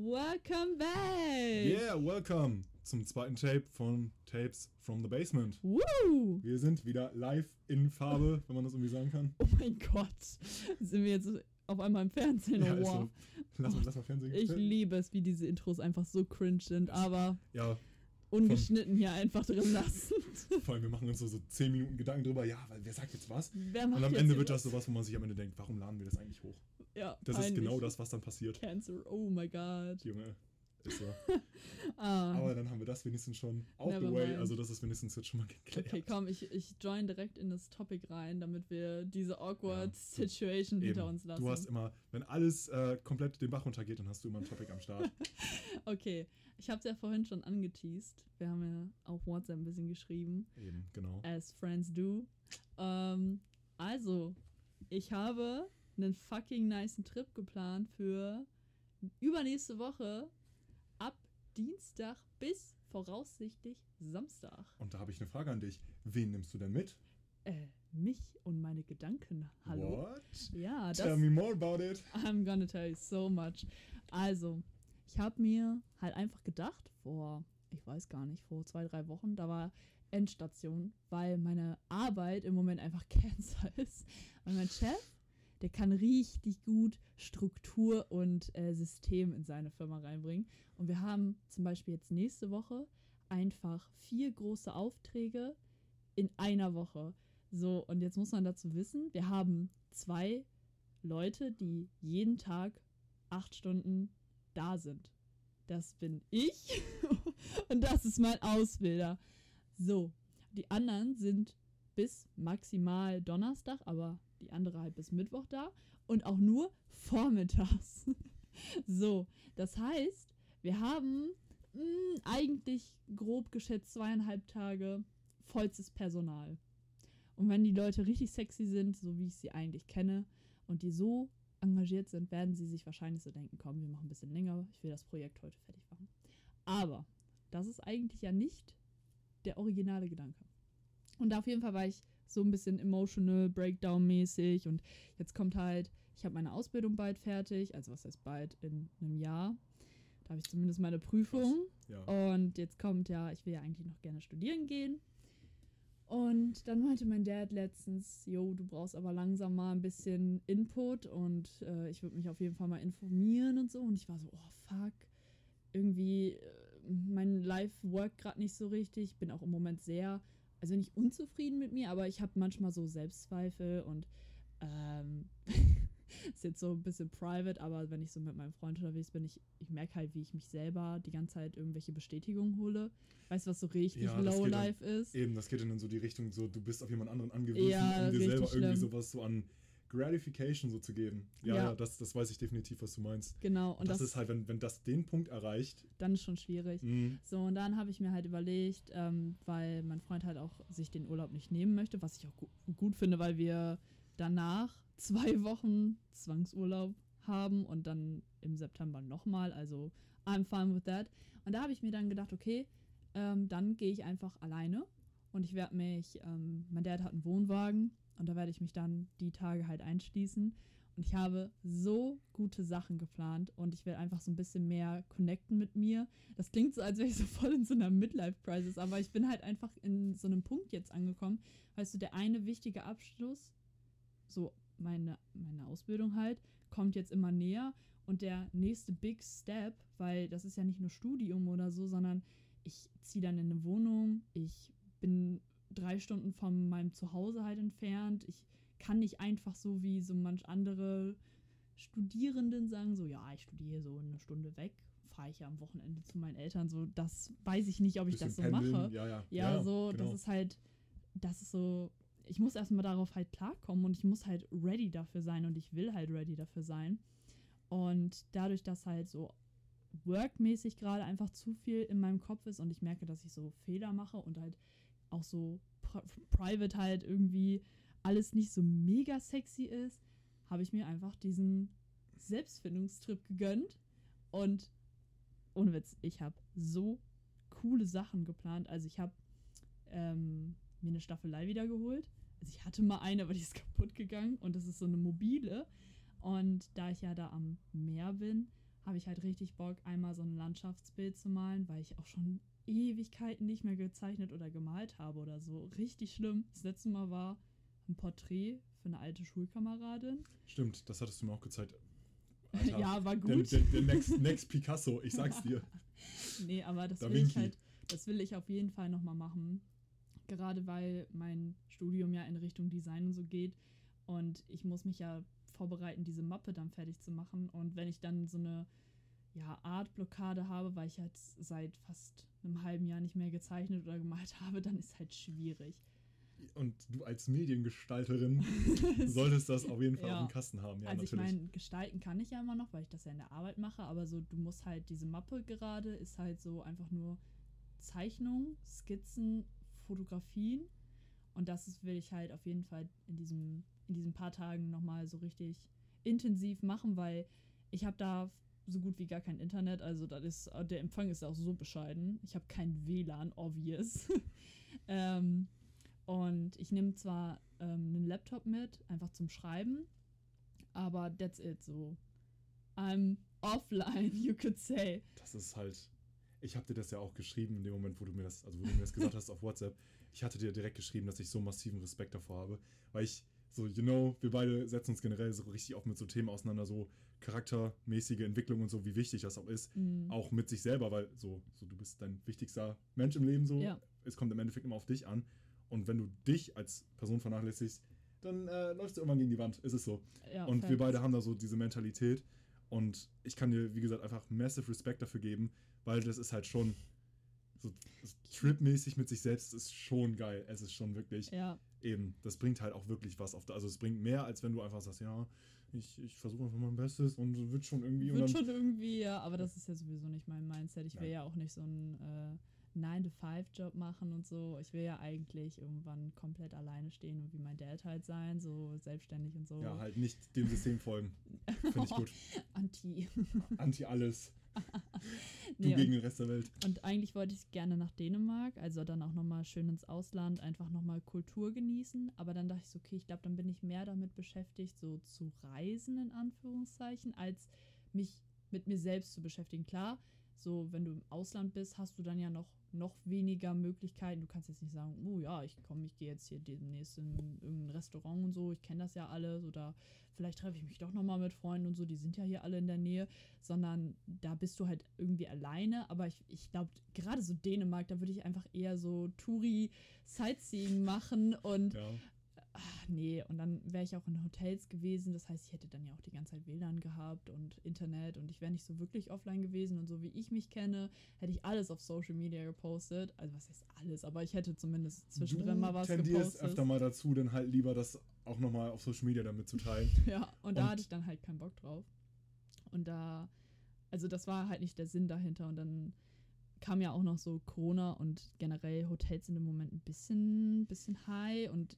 Welcome back! Yeah, welcome zum zweiten Tape von Tapes from the Basement. Woo! Wir sind wieder live in Farbe, wenn man das irgendwie sagen kann. Oh mein Gott, sind wir jetzt auf einmal im Fernsehen? Ja, wow. so. Lass mal, lass mal Fernsehen. Ich liebe es, wie diese Intros einfach so cringe sind, aber Ja, ungeschnitten hier einfach drin lassen. vor allem, wir machen uns so, so 10 Minuten Gedanken drüber, ja, weil wer sagt jetzt was? Wer macht Und am Ende wird das was? sowas, wo man sich am Ende denkt, warum laden wir das eigentlich hoch? Ja, Das ist peinlich. genau das, was dann passiert. Cancer, oh my god. Junge, ist so. Ah. Aber dann haben wir das wenigstens schon out the way, mind. also das ist wenigstens jetzt schon mal geklärt. Okay, komm, ich, ich join direkt in das Topic rein, damit wir diese awkward Ja, Situation hinter uns lassen. Du hast immer, wenn alles äh, komplett den Bach runtergeht, dann hast du immer ein Topic am Start. okay, ich habe es ja vorhin schon angeteased. Wir haben ja auf WhatsApp ein bisschen geschrieben. Eben, genau. As friends do. Ähm, also, ich habe einen fucking niceen Trip geplant für übernächste Woche ab Dienstag bis voraussichtlich Samstag. Und da habe ich eine Frage an dich. Wen nimmst du denn mit? Äh, mich und meine Gedanken. Hallo? What? Ja, das. Tell me more about it. I'm gonna tell you so much. Also, ich habe mir halt einfach gedacht, vor, ich weiß gar nicht, vor zwei, drei Wochen, da war Endstation, weil meine Arbeit im Moment einfach Cancer ist. Und mein Chef, der kann richtig gut Struktur und äh, System in seine Firma reinbringen. Und wir haben zum Beispiel jetzt nächste Woche einfach vier große Aufträge in einer Woche. So, und jetzt muss man dazu wissen, wir haben zwei Leute, die jeden Tag acht Stunden da sind. Das bin ich und das ist mein Ausbilder. So, die anderen sind bis maximal Donnerstag, aber die andere halt bis Mittwoch da und auch nur vormittags. so, das heißt, wir haben mh, eigentlich grob geschätzt zweieinhalb Tage vollstes Personal. Und wenn die Leute richtig sexy sind, so wie ich sie eigentlich kenne, und die so engagiert sind, werden sie sich wahrscheinlich so denken, komm, wir machen ein bisschen länger, ich will das Projekt heute fertig machen. Aber das ist eigentlich ja nicht der originale Gedanke. Und auf jeden Fall war ich so ein bisschen emotional, breakdown-mäßig und jetzt kommt halt, ich habe meine Ausbildung bald fertig, also was heißt bald, in einem Jahr. Da habe ich zumindest meine Prüfung. Ja. Und jetzt kommt ja, ich will ja eigentlich noch gerne studieren gehen. Und dann meinte mein Dad letztens, jo, du brauchst aber langsam mal ein bisschen Input und äh, ich würde mich auf jeden Fall mal informieren und so. Und ich war so, oh fuck, irgendwie äh, mein Life work gerade nicht so richtig. Ich bin auch im Moment sehr, also nicht unzufrieden mit mir, aber ich habe manchmal so Selbstzweifel und ähm, ist jetzt so ein bisschen private, aber wenn ich so mit meinem Freund unterwegs bin, ich, ich merke halt, wie ich mich selber die ganze Zeit irgendwelche Bestätigungen hole. Weißt du, was so richtig Ja, das low geht dann- life ist? Eben, das geht dann in so die Richtung, so du bist auf jemand anderen angewiesen, Ja, um dir selber irgendwie schlimm. sowas so an Gratification so zu geben. Ja, Ja. das, das weiß ich definitiv, was du meinst. Genau, und das, das, ist halt, wenn, wenn das den Punkt erreicht, dann ist schon schwierig. mh, So, und dann habe ich mir halt überlegt, ähm, weil mein Freund halt auch sich den Urlaub nicht nehmen möchte, was ich auch gu gut finde, weil wir danach zwei Wochen Zwangsurlaub haben und dann im September nochmal. Also, I'm fine with that. Und da habe ich mir dann gedacht, okay, ähm, dann gehe ich einfach alleine und ich werde mich, ähm, mein Dad hat einen Wohnwagen und da werde ich mich dann die Tage halt einschließen. Und ich habe so gute Sachen geplant und ich will einfach so ein bisschen mehr connecten mit mir. Das klingt so, als wäre ich so voll in so einer Midlife-Crisis, aber ich bin halt einfach in so einem Punkt jetzt angekommen. Weißt du, der eine wichtige Abschluss, so meine, meine Ausbildung halt, kommt jetzt immer näher und der nächste Big Step, weil das ist ja nicht nur Studium oder so, sondern ich ziehe dann in eine Wohnung, ich bin drei Stunden von meinem Zuhause halt entfernt, ich kann nicht einfach so wie so manch andere Studierenden sagen, so ja, ich studiere so eine Stunde weg, fahre ich ja am Wochenende zu meinen Eltern, so das weiß ich nicht, ob ich das so pendeln, mache. Ja, ja. Ja, so, genau. das ist halt, das ist so, ich muss erstmal darauf halt klarkommen und ich muss halt ready dafür sein und ich will halt ready dafür sein. Und dadurch, dass halt so workmäßig gerade einfach zu viel in meinem Kopf ist und ich merke, dass ich so Fehler mache und halt auch so pri private halt irgendwie alles nicht so mega sexy ist, habe ich mir einfach diesen Selbstfindungstrip gegönnt und ohne Witz, ich habe so coole Sachen geplant. Also ich habe ähm, mir eine Staffelei wiedergeholt. Also ich hatte mal eine, aber die ist kaputt gegangen und das ist so eine mobile. Und da ich ja da am Meer bin, habe ich halt richtig Bock, einmal so ein Landschaftsbild zu malen, weil ich auch schon Ewigkeiten nicht mehr gezeichnet oder gemalt habe oder so. Richtig schlimm. Das letzte Mal war ein Porträt für eine alte Schulkameradin. Stimmt, das hattest du mir auch gezeigt. ja, war Der, gut. der, der next, next Picasso, ich sag's dir. nee, aber das Da will ich halt, das will ich auf jeden Fall nochmal machen. Gerade weil mein Studium ja in Richtung Design und so geht. Und ich muss mich ja vorbereiten, diese Mappe dann fertig zu machen. Und wenn ich dann so eine ja, Artblockade habe, weil ich halt seit fast einem halben Jahr nicht mehr gezeichnet oder gemalt habe, dann ist halt schwierig. Und du als Mediengestalterin solltest das auf jeden Fall Ja. auf dem Kasten haben. Ja, also ich natürlich. meine, gestalten kann ich ja immer noch, weil ich das ja in der Arbeit mache, aber so, du musst halt, diese Mappe gerade ist halt so einfach nur Zeichnungen, Skizzen, Fotografien und das ist, will ich halt auf jeden Fall in diesem, in diesen paar Tagen nochmal so richtig intensiv machen, weil ich habe da so gut wie gar kein Internet, also das ist, der Empfang ist auch so bescheiden. Ich habe kein WLAN, obvious. ähm, und ich nehme zwar ähm, einen Laptop mit, einfach zum Schreiben, aber that's it so. I'm offline, you could say. Das ist halt. Ich habe dir das ja auch geschrieben in dem Moment, wo du mir das, also wo du mir das gesagt hast auf WhatsApp. Ich hatte dir direkt geschrieben, dass ich so massiven Respekt davor habe, weil ich so, you know, wir beide setzen uns generell so richtig oft mit so Themen auseinander, so charaktermäßige Entwicklung und so, wie wichtig das auch ist, Mm, auch mit sich selber, weil so, so du bist dein wichtigster Mensch im Leben so. Ja. Es kommt im Endeffekt immer auf dich an und wenn du dich als Person vernachlässigst, dann äh, läufst du irgendwann gegen die Wand. Ist es so. ja, Und wir facts. beide haben da so diese Mentalität. Und ich kann dir, wie gesagt, einfach massive Respekt dafür geben, weil das ist halt schon so tripmäßig mit sich selbst ist schon geil. Es ist schon wirklich Ja, eben, das bringt halt auch wirklich was auf also es bringt mehr, als wenn du einfach sagst, ja, ich, ich versuche einfach mein Bestes und wird schon irgendwie wird schon irgendwie, ja, aber das ist ja sowieso nicht mein Mindset. Ich will Nein. ja auch nicht so einen äh, 9-to-5-Job machen und so. Ich will ja eigentlich irgendwann komplett alleine stehen und wie mein Dad halt sein, so selbstständig und so. ja, halt nicht dem System folgen. Finde ich gut. Anti. Anti alles. Du Nee, gegen den Rest der Welt. Und eigentlich wollte ich gerne nach Dänemark, also dann auch nochmal schön ins Ausland, einfach nochmal Kultur genießen. Aber dann dachte ich so, okay, ich glaube, dann bin ich mehr damit beschäftigt, so zu reisen, in Anführungszeichen, als mich mit mir selbst zu beschäftigen. Klar, so wenn du im Ausland bist, hast du dann ja noch, noch weniger Möglichkeiten. Du kannst jetzt nicht sagen, oh ja, ich komme, ich gehe jetzt hier demnächst in irgendein Restaurant und so, ich kenne das ja alles oder vielleicht treffe ich mich doch nochmal mit Freunden und so, die sind ja hier alle in der Nähe sondern da bist du halt irgendwie alleine. Aber ich, ich glaube, gerade so Dänemark, da würde ich einfach eher so Touri-Sightseeing machen und Ja. Ach, nee, und dann wäre ich auch in Hotels gewesen. Das heißt, ich hätte dann ja auch die ganze Zeit WLAN gehabt und Internet und ich wäre nicht so wirklich offline gewesen. Und so wie ich mich kenne, hätte ich alles auf Social Media gepostet. Also was heißt alles, aber ich hätte zumindest zwischendrin du mal was tendierst gepostet. öfter mal dazu, dann halt lieber das auch nochmal auf Social Media damit zu teilen. Ja, und da Und- hatte ich dann halt keinen Bock drauf. Und da, also das war halt nicht der Sinn dahinter. Und dann kam ja auch noch so Corona und generell Hotels sind im Moment ein bisschen, bisschen high und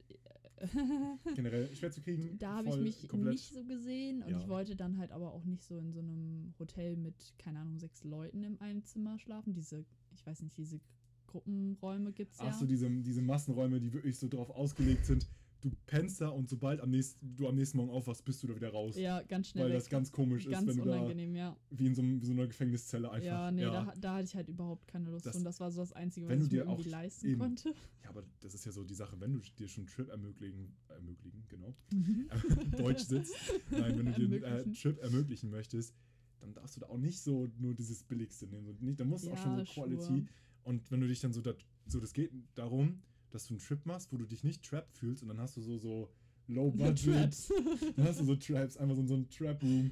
Generell schwer zu kriegen. da habe ich mich komplett. nicht so gesehen und Ja. ich wollte dann halt aber auch nicht so in so einem Hotel mit, keine Ahnung, sechs Leuten in einem Zimmer schlafen. Diese, ich weiß nicht, diese Gruppenräume gibt es ja. Ach so, diese, diese Massenräume, die wirklich so drauf ausgelegt sind. Du pennst da und sobald am nächsten, du am nächsten Morgen aufwachst, bist du da wieder raus. ja, ganz schnell. weil weg. das ganz komisch ganz ist, wenn du unangenehm, ja. da wie in so, wie so einer Gefängniszelle einfach. Ja, nee, Da, da hatte ich halt überhaupt keine Lust Das-. Und das war so das Einzige, was du ich mir irgendwie leisten eben- konnte. Ja, aber das ist ja so die Sache, wenn du dir schon einen Trip ermöglichen, ermöglichen, genau, Mhm. Deutsch sitzt, nein, wenn du dir einen äh. Trip ermöglichen möchtest, dann darfst du da auch nicht so nur dieses Billigste nehmen. So, nicht, da muss auch schon Ja, so Quality. sure. Und wenn du dich dann so, da, so, das geht darum, dass du einen Trip machst, wo du dich nicht trapped fühlst und dann hast du so, so Low Budget, Traps. dann hast du so Traps, einfach so, so ein Trap Room.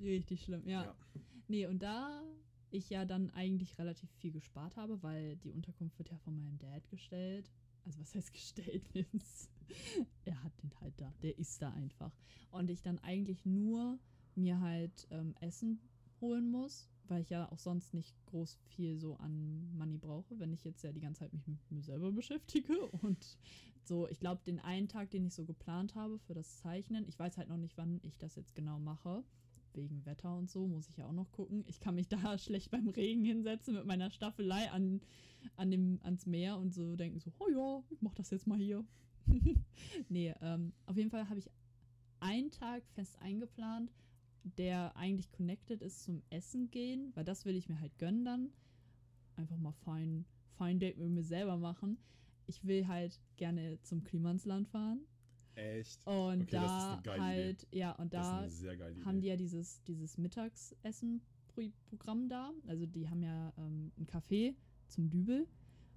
Richtig schlimm, ja. Ja. Nee, und da ich ja dann eigentlich relativ viel gespart habe, weil die Unterkunft wird ja von meinem Dad gestellt. Also was heißt gestellt? Er hat den halt da. Der ist da einfach. Und ich dann eigentlich nur mir halt ähm, Essen holen muss, weil ich ja auch sonst nicht groß viel so an Money brauche, wenn ich jetzt ja die ganze Zeit mich mit mir selber beschäftige. Und so, ich glaube, den einen Tag, den ich so geplant habe für das Zeichnen, ich weiß halt noch nicht, wann ich das jetzt genau mache. Wegen Wetter und so muss ich ja auch noch gucken. Ich kann mich da schlecht beim Regen hinsetzen mit meiner Staffelei an, an dem, ans Meer und so denken so, oh ja, ich mach das jetzt mal hier. nee, ähm, auf jeden Fall habe ich einen Tag fest eingeplant, der eigentlich connected ist zum Essen gehen, weil das will ich mir halt gönnen dann. Einfach mal fein, fein Date mit mir selber machen. Ich will halt gerne zum Klimansland fahren. Echt? Und Okay, das ist da halt, ja, und da haben die Idee. ja dieses, dieses Mittagessen-Programm da. Also die haben ja ähm, ein Café zum Dübel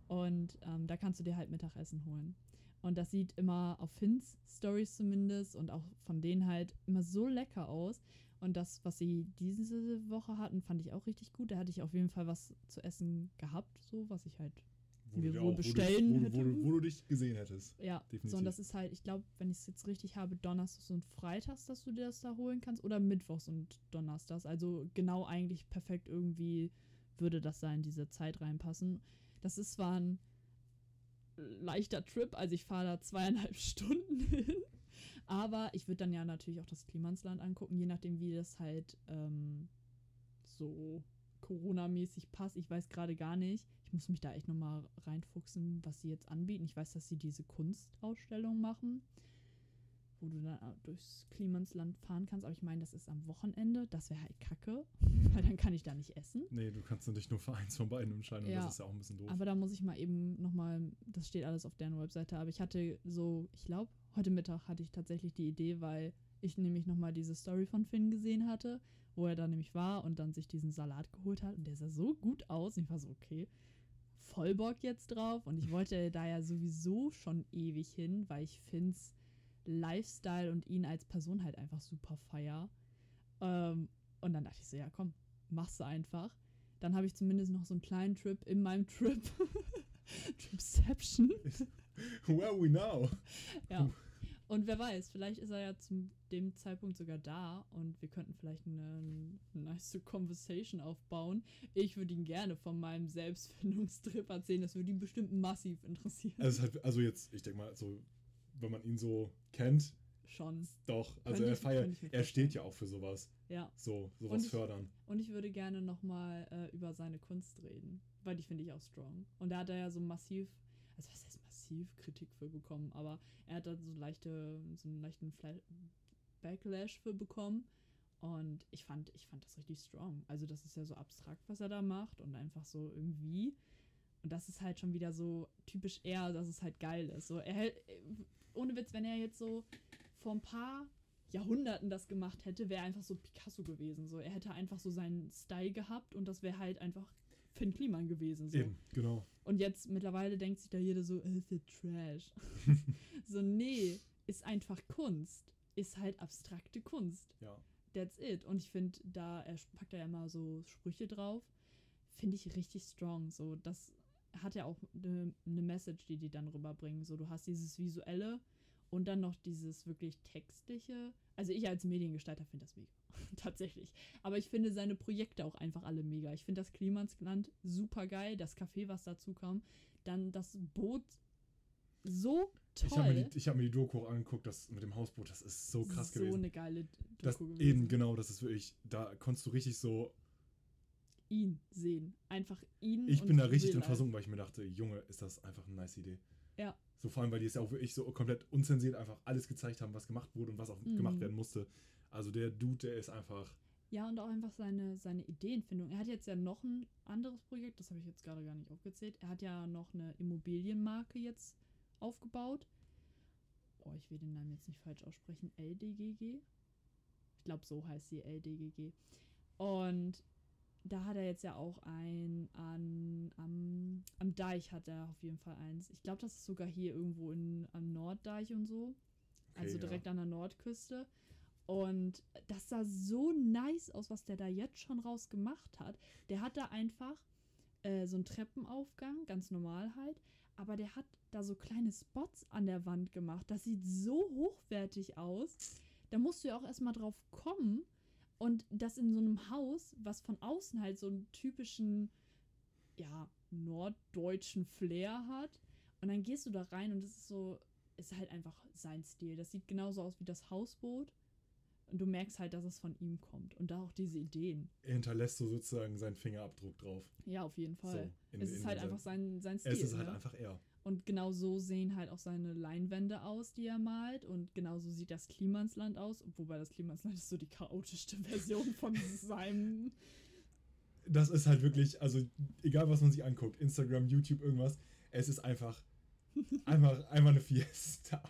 und ähm, da kannst du dir halt Mittagessen holen. Und das sieht immer auf Finns Stories zumindest und auch von denen halt immer so lecker aus. Und das, was sie diese Woche hatten, fand ich auch richtig gut. Da hatte ich auf jeden Fall was zu essen gehabt, so was ich halt Wo wir wohl wo du- bestellen wo, du- wo, du- hätten. wo du dich gesehen hättest. Ja, so Definitiv. und das ist halt, ich glaube, wenn ich es jetzt richtig habe, Donnerstags und Freitags, dass du dir das da holen kannst oder Mittwochs und Donnerstags. Also genau eigentlich perfekt irgendwie würde das da in diese Zeit reinpassen. Das ist zwar ein leichter Trip, also ich fahre da zweieinhalb Stunden hin, aber ich würde dann ja natürlich auch das Klimansland angucken, je nachdem, wie das halt ähm, so Corona-mäßig passt. Ich weiß gerade gar nicht. Ich muss mich da echt nochmal reinfuchsen, was sie jetzt anbieten. Ich weiß, dass sie diese Kunstausstellung machen, wo du dann durchs Klimansland fahren kannst. Aber ich meine, das ist am Wochenende. Das wäre halt kacke, weil dann kann ich da nicht essen. Nee, du kannst dich nur für eins von beiden entscheiden und Ja. das ist ja auch ein bisschen doof. Aber da muss ich mal eben nochmal, das steht alles auf deren Webseite, aber ich hatte so, ich glaube, heute Mittag hatte ich tatsächlich die Idee, weil ich nämlich nochmal diese Story von Finn gesehen hatte, wo er da nämlich war und dann sich diesen Salat geholt hat und der sah so gut aus. Und ich war so, okay, voll Bock jetzt drauf. Und ich wollte da ja sowieso schon ewig hin, weil ich Finns Lifestyle und ihn als Person halt einfach super feier. Ähm, und dann dachte ich so, ja komm, machst du einfach. Dann habe ich zumindest noch so einen kleinen Trip in meinem Trip. Tripception. Where are we now? Ja. Und wer weiß, vielleicht ist er ja zu dem Zeitpunkt sogar da und wir könnten vielleicht eine, eine nice Conversation aufbauen. Ich würde ihn gerne von meinem Selbstfindungstrip erzählen. Das würde ihn bestimmt massiv interessieren. Also, hat, also jetzt, ich denke mal, so, wenn man ihn so kennt, Schon. doch. Also Könnte er feiert, er steht ja auch für sowas. Ja. So, Und sowas ich- fördern. Und ich würde gerne nochmal äh, über seine Kunst reden, weil die finde ich auch strong. Und da hat er ja so massiv, also was heißt massiv Kritik für bekommen, aber er hat da so leichte, so einen leichten Fla Backlash für bekommen. Und ich fand, ich fand das richtig strong. Also das ist ja so abstrakt, was er da macht und einfach so irgendwie. Und das ist halt schon wieder so typisch er, dass es halt geil ist. So, er hält, ohne Witz, wenn er jetzt so vor ein paar Jahrhunderten das gemacht hätte, wäre er einfach so Picasso gewesen. So, er hätte einfach so seinen Style gehabt und das wäre halt einfach Finn Kliman gewesen. So. Eben, genau. Und jetzt mittlerweile denkt sich da jeder so, äh, ist ja Trash. so, nee, ist einfach Kunst. Ist halt abstrakte Kunst. Ja. That's it. Und ich finde, da er packt er ja immer so Sprüche drauf, finde ich richtig strong. So, das hat ja auch eine ne Message, die die dann rüberbringen. So, du hast dieses visuelle und dann noch dieses wirklich textliche. Also ich als Mediengestalter finde das mega. Tatsächlich. Aber ich finde seine Projekte auch einfach alle mega. Ich finde das Klimansland super geil. Das Café, was dazu kam. Dann das Boot so toll. Ich habe mir, die- ich hab mir die Doku auch angeguckt, das mit dem Hausboot, das ist so krass so gewesen. eine geile Doku Das, gewesen. eben, genau, das ist wirklich, da konntest du richtig so, ihn sehen. Einfach ihn. ich bin da richtig drin versunken, weil ich mir dachte, Junge, ist das einfach eine nice Idee. Ja. So vor allem, weil die es ja auch wirklich so komplett unzensiert einfach alles gezeigt haben, was gemacht wurde und was auch Mhm. gemacht werden musste. Also der Dude, der ist einfach, Ja, und auch einfach seine, seine Ideenfindung. Er hat jetzt ja noch ein anderes Projekt, das habe ich jetzt gerade gar nicht aufgezählt. Er hat ja noch eine Immobilienmarke jetzt aufgebaut. Oh, ich will den Namen jetzt nicht falsch aussprechen. LDGG? Ich glaube, so heißt sie, LDGG. Und da hat er jetzt ja auch ein an, am, am Deich hat er auf jeden Fall eins. Ich glaube, das ist sogar hier irgendwo in, am Norddeich und so. okay, also ja. direkt an der Nordküste. Und das sah so nice aus, was der da jetzt schon raus gemacht hat. Der hat da einfach äh, so einen Treppenaufgang, ganz normal halt. Aber der hat da so kleine Spots an der Wand gemacht. Das sieht so hochwertig aus. Da musst du ja auch erstmal drauf kommen. Und das in so einem Haus, was von außen halt so einen typischen, ja, norddeutschen Flair hat. Und dann gehst du da rein und es ist so, ist halt einfach sein Stil. Das sieht genauso aus wie das Hausboot. Und du merkst halt, dass es von ihm kommt. Und da auch diese Ideen. er hinterlässt so sozusagen seinen Fingerabdruck drauf. Ja, auf jeden Fall. So, in- es ist halt einfach sein, sein Stil. es ist halt ne? einfach er. Und genau so sehen halt auch seine Leinwände aus, die er malt. Und genau so sieht das Klimansland aus. Wobei das Klimansland ist so die chaotischste Version von seinem. Das ist halt wirklich, also egal was man sich anguckt, Instagram, YouTube, irgendwas, es ist einfach, einfach, einfach eine Fiesta.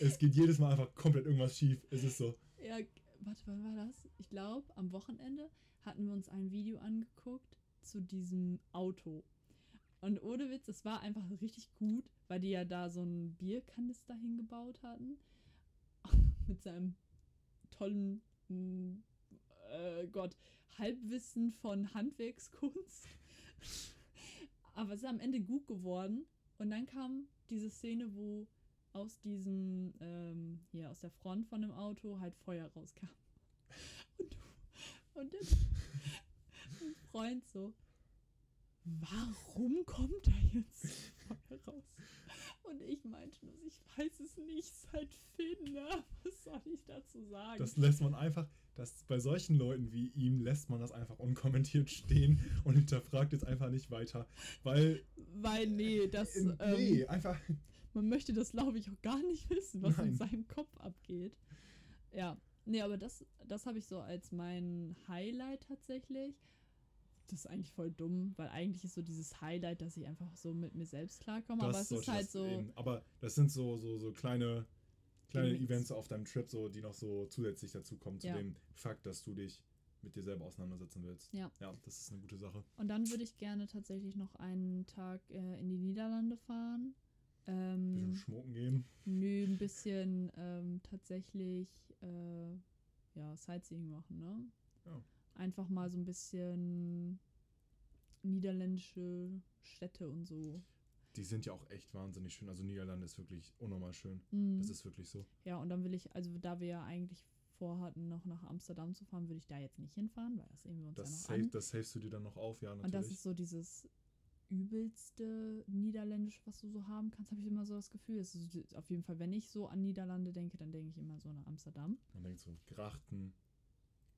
Es geht jedes Mal einfach komplett irgendwas schief. Es ist so. Ja, warte, wann war das? Ich glaube, am Wochenende hatten wir uns ein Video angeguckt zu diesem Auto. Und ohne Witz, es war einfach richtig gut, weil die ja da so einen Bierkanister hingebaut hatten. Mit seinem tollen, äh, Gott, Halbwissen von Handwerkskunst. Aber es ist am Ende gut geworden. Und dann kam diese Szene, wo aus diesem, ähm, hier aus der Front von dem Auto halt Feuer rauskam. Und, und mein Freund so, warum kommt da jetzt Feuer raus? Und ich meinte nur, ich weiß es nicht, seit Finn, ne? Was soll ich dazu sagen? Das lässt man einfach, das, bei solchen Leuten wie ihm lässt man das einfach unkommentiert stehen und hinterfragt jetzt einfach nicht weiter, weil... Weil, nee, das... Äh, nee, ähm, einfach... Man möchte das, glaube ich, auch gar nicht wissen, was Nein. in seinem Kopf abgeht. Ja, nee, aber das, das habe ich so als mein Highlight tatsächlich. Das ist eigentlich voll dumm, weil eigentlich ist so dieses Highlight, dass ich einfach so mit mir selbst klarkomme. aber es ist halt das so. eben- aber das sind so, so, so kleine, kleine Gimmicks. Events auf deinem Trip, so, die noch so zusätzlich dazu kommen, zu Ja. dem Fakt, dass du dich mit dir selber auseinandersetzen willst. Ja. Ja, das ist eine gute Sache. Und dann würde ich gerne tatsächlich noch einen Tag äh, in die Niederlande fahren. Ein bisschen Ähm, schmucken gehen. nö, ein bisschen ähm, tatsächlich äh, ja, Sightseeing machen, ne? Ja. Einfach mal so ein bisschen niederländische Städte und so. Die sind ja auch echt wahnsinnig schön. Also Niederlande ist wirklich unnormal schön. Mhm. Das ist wirklich so. Ja, und dann will ich, also da wir ja eigentlich vorhatten, noch nach Amsterdam zu fahren, würde ich da jetzt nicht hinfahren, weil das sehen wir uns Das, ja noch save, an. das savest du dir dann noch auf, ja, natürlich. Und das ist so dieses übelste Niederländisch, was du so haben kannst, habe ich immer so das Gefühl. Es ist auf jeden Fall, wenn ich so an Niederlande denke, dann denke ich immer so an Amsterdam. Man denkt so, Grachten,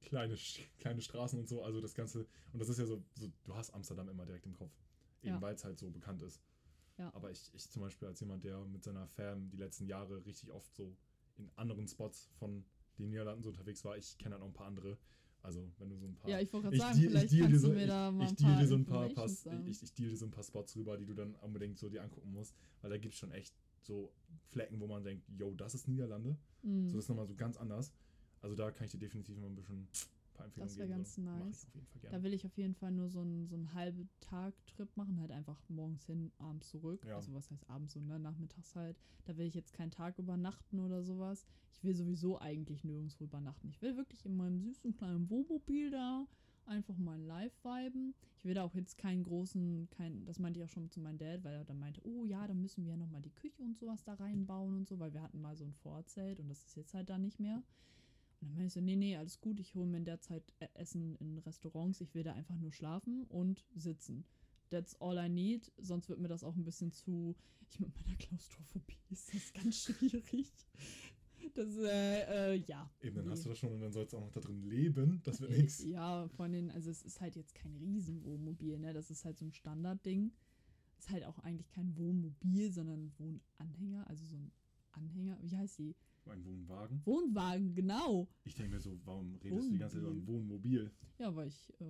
kleine, kleine Straßen und so, also das Ganze. Und das ist ja so, so du hast Amsterdam immer direkt im Kopf. Eben Ja. weil es halt so bekannt ist. Ja. Aber ich, ich zum Beispiel als jemand, der mit seiner Fam die letzten Jahre richtig oft so in anderen Spots von den Niederlanden so unterwegs war, ich kenne halt noch ein paar andere. Also wenn du so ein paar. Ja, ich wollte gerade ich sagen, vielleicht kannst so, du mir ich, da mal ich ein dir so ein paar, paar ich, ich deal dir so ein paar Spots rüber, die du dann unbedingt so dir angucken musst, weil da gibt es schon echt so Flecken, wo man denkt, yo, das ist Niederlande. Mhm. So ist nochmal so ganz anders. Also da kann ich dir definitiv mal ein bisschen ein paar Empfehlungen Das geben. ganz so. Nice. Da will ich auf jeden Fall nur so einen, so einen halben Tag-Trip machen, halt einfach morgens hin, abends zurück. Ja. Also was heißt abends so, ne? Nachmittags halt. Da will ich jetzt keinen Tag übernachten oder sowas. Ich will sowieso eigentlich nirgendwo übernachten. Ich will wirklich in meinem süßen kleinen Wohnmobil da einfach mal live viben. Ich will da auch jetzt keinen großen, kein, das meinte ich auch schon zu meinem Dad, weil er dann meinte, oh ja, dann müssen wir ja nochmal die Küche und sowas da reinbauen und so, weil wir hatten mal so ein Vorzelt und das ist jetzt halt da nicht mehr. Und dann meinte ich so, nee, nee, alles gut, ich hole mir in der Zeit E- Essen in Restaurants, ich will da einfach nur schlafen und sitzen. That's all I need, sonst wird mir das auch ein bisschen zu, ich mit meiner Klaustrophobie ist das ganz schwierig. Das, äh, äh, ja. Eben, dann nee. hast du das schon und dann sollst du auch noch da drin leben. Das wird Äh, nichts. Ja, von den, also es ist halt jetzt kein Riesenwohnmobil, ne? Das ist halt so ein Standardding. Ist halt auch eigentlich kein Wohnmobil, sondern ein Wohnanhänger, also so ein Anhänger, wie heißt die? Ein Wohnwagen. Wohnwagen, genau. Ich denke mir so, warum redest du die ganze Zeit über ein Wohnmobil? Ja, weil ich äh,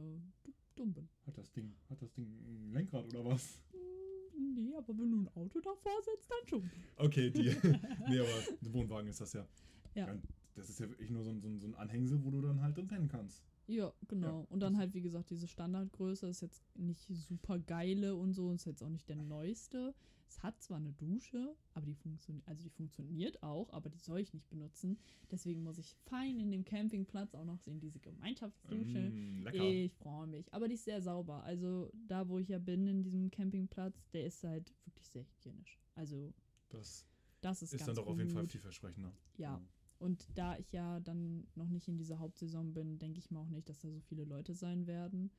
du- dumm bin. Hat das Ding, hat das Ding ein Lenkrad oder was? Hm, Nee, aber wenn du ein Auto davor setzt, dann schon. Okay, die. nee, aber ein Wohnwagen ist das ja. Ja. Das ist ja wirklich nur so ein, so ein, so ein Anhängsel, wo du dann halt drin pennen kannst. Ja, genau. Ja, und dann halt, wie gesagt, diese Standardgröße ist jetzt nicht super geile und so, ist jetzt auch nicht der neueste. Es hat zwar eine Dusche, aber die funktioniert, also die funktioniert auch, aber die soll ich nicht benutzen. Deswegen muss ich fein in dem Campingplatz auch noch sehen, diese Gemeinschaftsdusche. Mm, lecker. Ich freue mich. Aber die ist sehr sauber. Also da, wo ich ja bin, in diesem Campingplatz, der ist halt wirklich sehr hygienisch. Also Das das ist, ist, dann doch auf jeden Fall vielversprechender. Ja. Und da ich ja dann noch nicht in dieser Hauptsaison bin, denke ich mir auch nicht, dass da so viele Leute sein werden.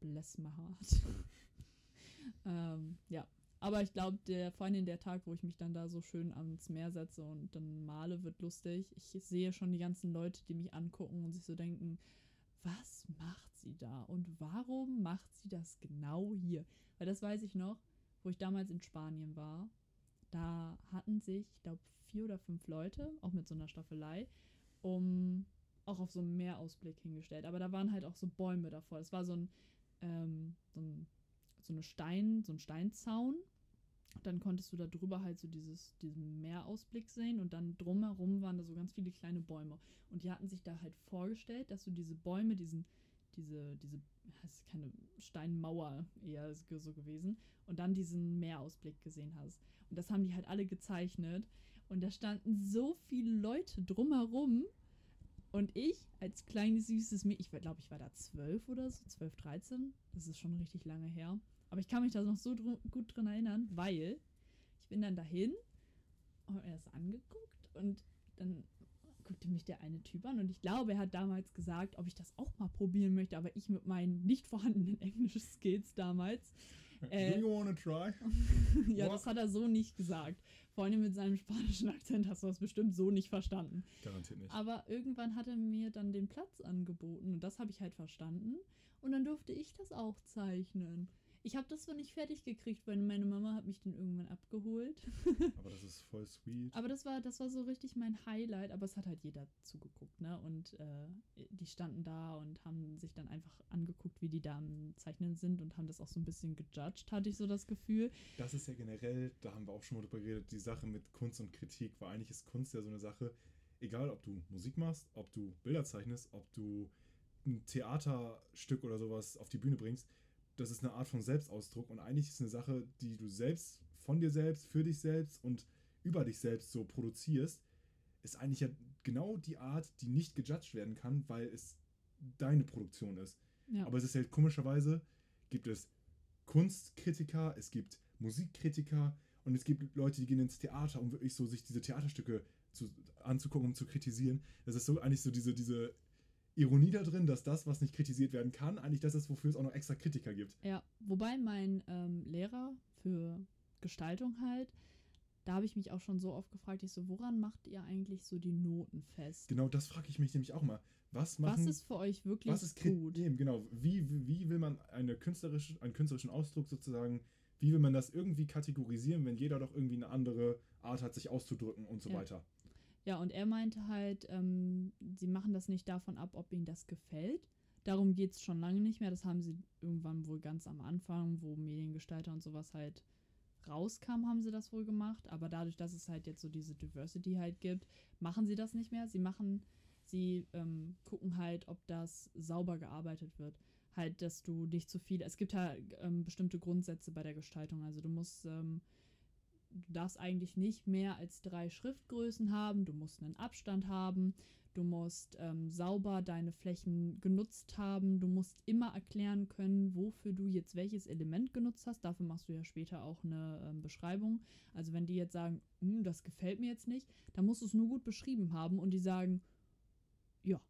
Bless my heart. ähm, ja. Aber ich glaube, der, vor allem der Tag, wo ich mich dann da so schön ans Meer setze und dann male, wird lustig. Ich sehe schon die ganzen Leute, die mich angucken und sich so denken, was macht sie da? Und warum macht sie das genau hier? Weil das weiß ich noch, wo ich damals in Spanien war, da hatten sich, ich glaube, vier oder fünf Leute, auch mit so einer Staffelei, um auch auf so einen Meerausblick hingestellt. Aber da waren halt auch so Bäume davor. Es war so ein, ähm, so ein so eine Stein, so ein Steinzaun. Dann konntest du da drüber halt so dieses, diesen Meerausblick sehen und dann drumherum waren da so ganz viele kleine Bäume. Und die hatten sich da halt vorgestellt, dass du diese Bäume, diesen, diese, diese, das ist keine Steinmauer eher so gewesen, und dann diesen Meerausblick gesehen hast. Und das haben die halt alle gezeichnet. Und da standen so viele Leute drumherum. Und ich als kleines süßes Mädchen, ich glaube, ich war da zwölf oder so, zwölf, dreizehn. Das ist schon richtig lange her. Aber ich kann mich da noch so dr gut dran erinnern, weil ich bin dann dahin und er ist angeguckt und dann guckte mich der eine Typ an und ich glaube, er hat damals gesagt, ob ich das auch mal probieren möchte, aber ich mit meinen nicht vorhandenen englischen Skills damals. Äh, Do you wanna try? ja, What? das hat er so nicht gesagt. Vor allem mit seinem spanischen Akzent hast du das bestimmt so nicht verstanden. Garantiert nicht. Aber irgendwann hat er mir dann den Platz angeboten und das habe ich halt verstanden. Und dann durfte ich das auch zeichnen. Ich habe das zwar nicht fertig gekriegt, weil meine Mama hat mich dann irgendwann abgeholt. aber das ist voll sweet. Aber das war, das war so richtig mein Highlight. Aber es hat halt jeder zugeguckt, ne? Und äh, die standen da und haben sich dann einfach angeguckt, wie die da am Zeichnen sind und haben das auch so ein bisschen gejudged, hatte ich so das Gefühl. Das ist ja generell, da haben wir auch schon mal drüber geredet, die Sache mit Kunst und Kritik, weil eigentlich ist Kunst ja so eine Sache, egal ob du Musik machst, ob du Bilder zeichnest, ob du ein Theaterstück oder sowas auf die Bühne bringst, das ist eine Art von Selbstausdruck und eigentlich ist es eine Sache, die du selbst von dir selbst, für dich selbst und über dich selbst so produzierst, ist eigentlich ja genau die Art, die nicht gejudged werden kann, weil es deine Produktion ist. Ja. Aber es ist halt komischerweise, gibt es Kunstkritiker, es gibt Musikkritiker und es gibt Leute, die gehen ins Theater, um wirklich so sich diese Theaterstücke zu, anzugucken, um zu kritisieren. Das ist so eigentlich so diese, diese Ironie da drin, dass das, was nicht kritisiert werden kann, eigentlich das ist, wofür es auch noch extra Kritiker gibt. Ja, wobei mein ähm, Lehrer für Gestaltung halt, da habe ich mich auch schon so oft gefragt, ich so, woran macht ihr eigentlich so die Noten fest? Genau, das frage ich mich nämlich auch mal. Was, machen, was ist für euch wirklich was ist gut? Eben, genau. Wie, wie will man eine künstlerische, einen künstlerischen Ausdruck sozusagen, wie will man das irgendwie kategorisieren, wenn jeder doch irgendwie eine andere Art hat, sich auszudrücken und so ja. weiter? Ja, und er meinte halt, ähm, sie machen das nicht davon ab, ob ihnen das gefällt. Darum geht es schon lange nicht mehr. Das haben sie irgendwann wohl ganz am Anfang, wo Mediengestalter und sowas halt rauskam, haben sie das wohl gemacht. Aber dadurch, dass es halt jetzt so diese Diversity halt gibt, machen sie das nicht mehr. Sie machen, sie ähm, gucken halt, ob das sauber gearbeitet wird. Halt, dass du nicht zu viel. Es gibt halt ähm, bestimmte Grundsätze bei der Gestaltung. Also du musst ähm, du darfst eigentlich nicht mehr als drei Schriftgrößen haben, du musst einen Abstand haben, du musst ähm, sauber deine Flächen genutzt haben, du musst immer erklären können, wofür du jetzt welches Element genutzt hast. Dafür machst du ja später auch eine ähm, Beschreibung. Also wenn die jetzt sagen, hm, das gefällt mir jetzt nicht, dann musst du es nur gut beschrieben haben und die sagen, ja,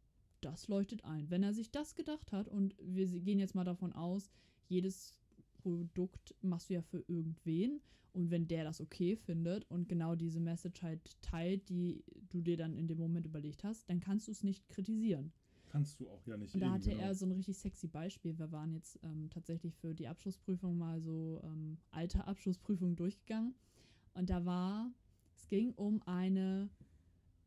das leuchtet ein. Wenn er sich das gedacht hat und wir gehen jetzt mal davon aus, jedes Produkt machst du ja für irgendwen und wenn der das okay findet und genau diese Message halt teilt, die du dir dann in dem Moment überlegt hast, dann kannst du es nicht kritisieren. Kannst du auch ja nicht. Und da hatte genau. er so ein richtig sexy Beispiel. Wir waren jetzt ähm, tatsächlich für die Abschlussprüfung mal so ähm, alte Abschlussprüfungen durchgegangen. Und da war, es ging um eine,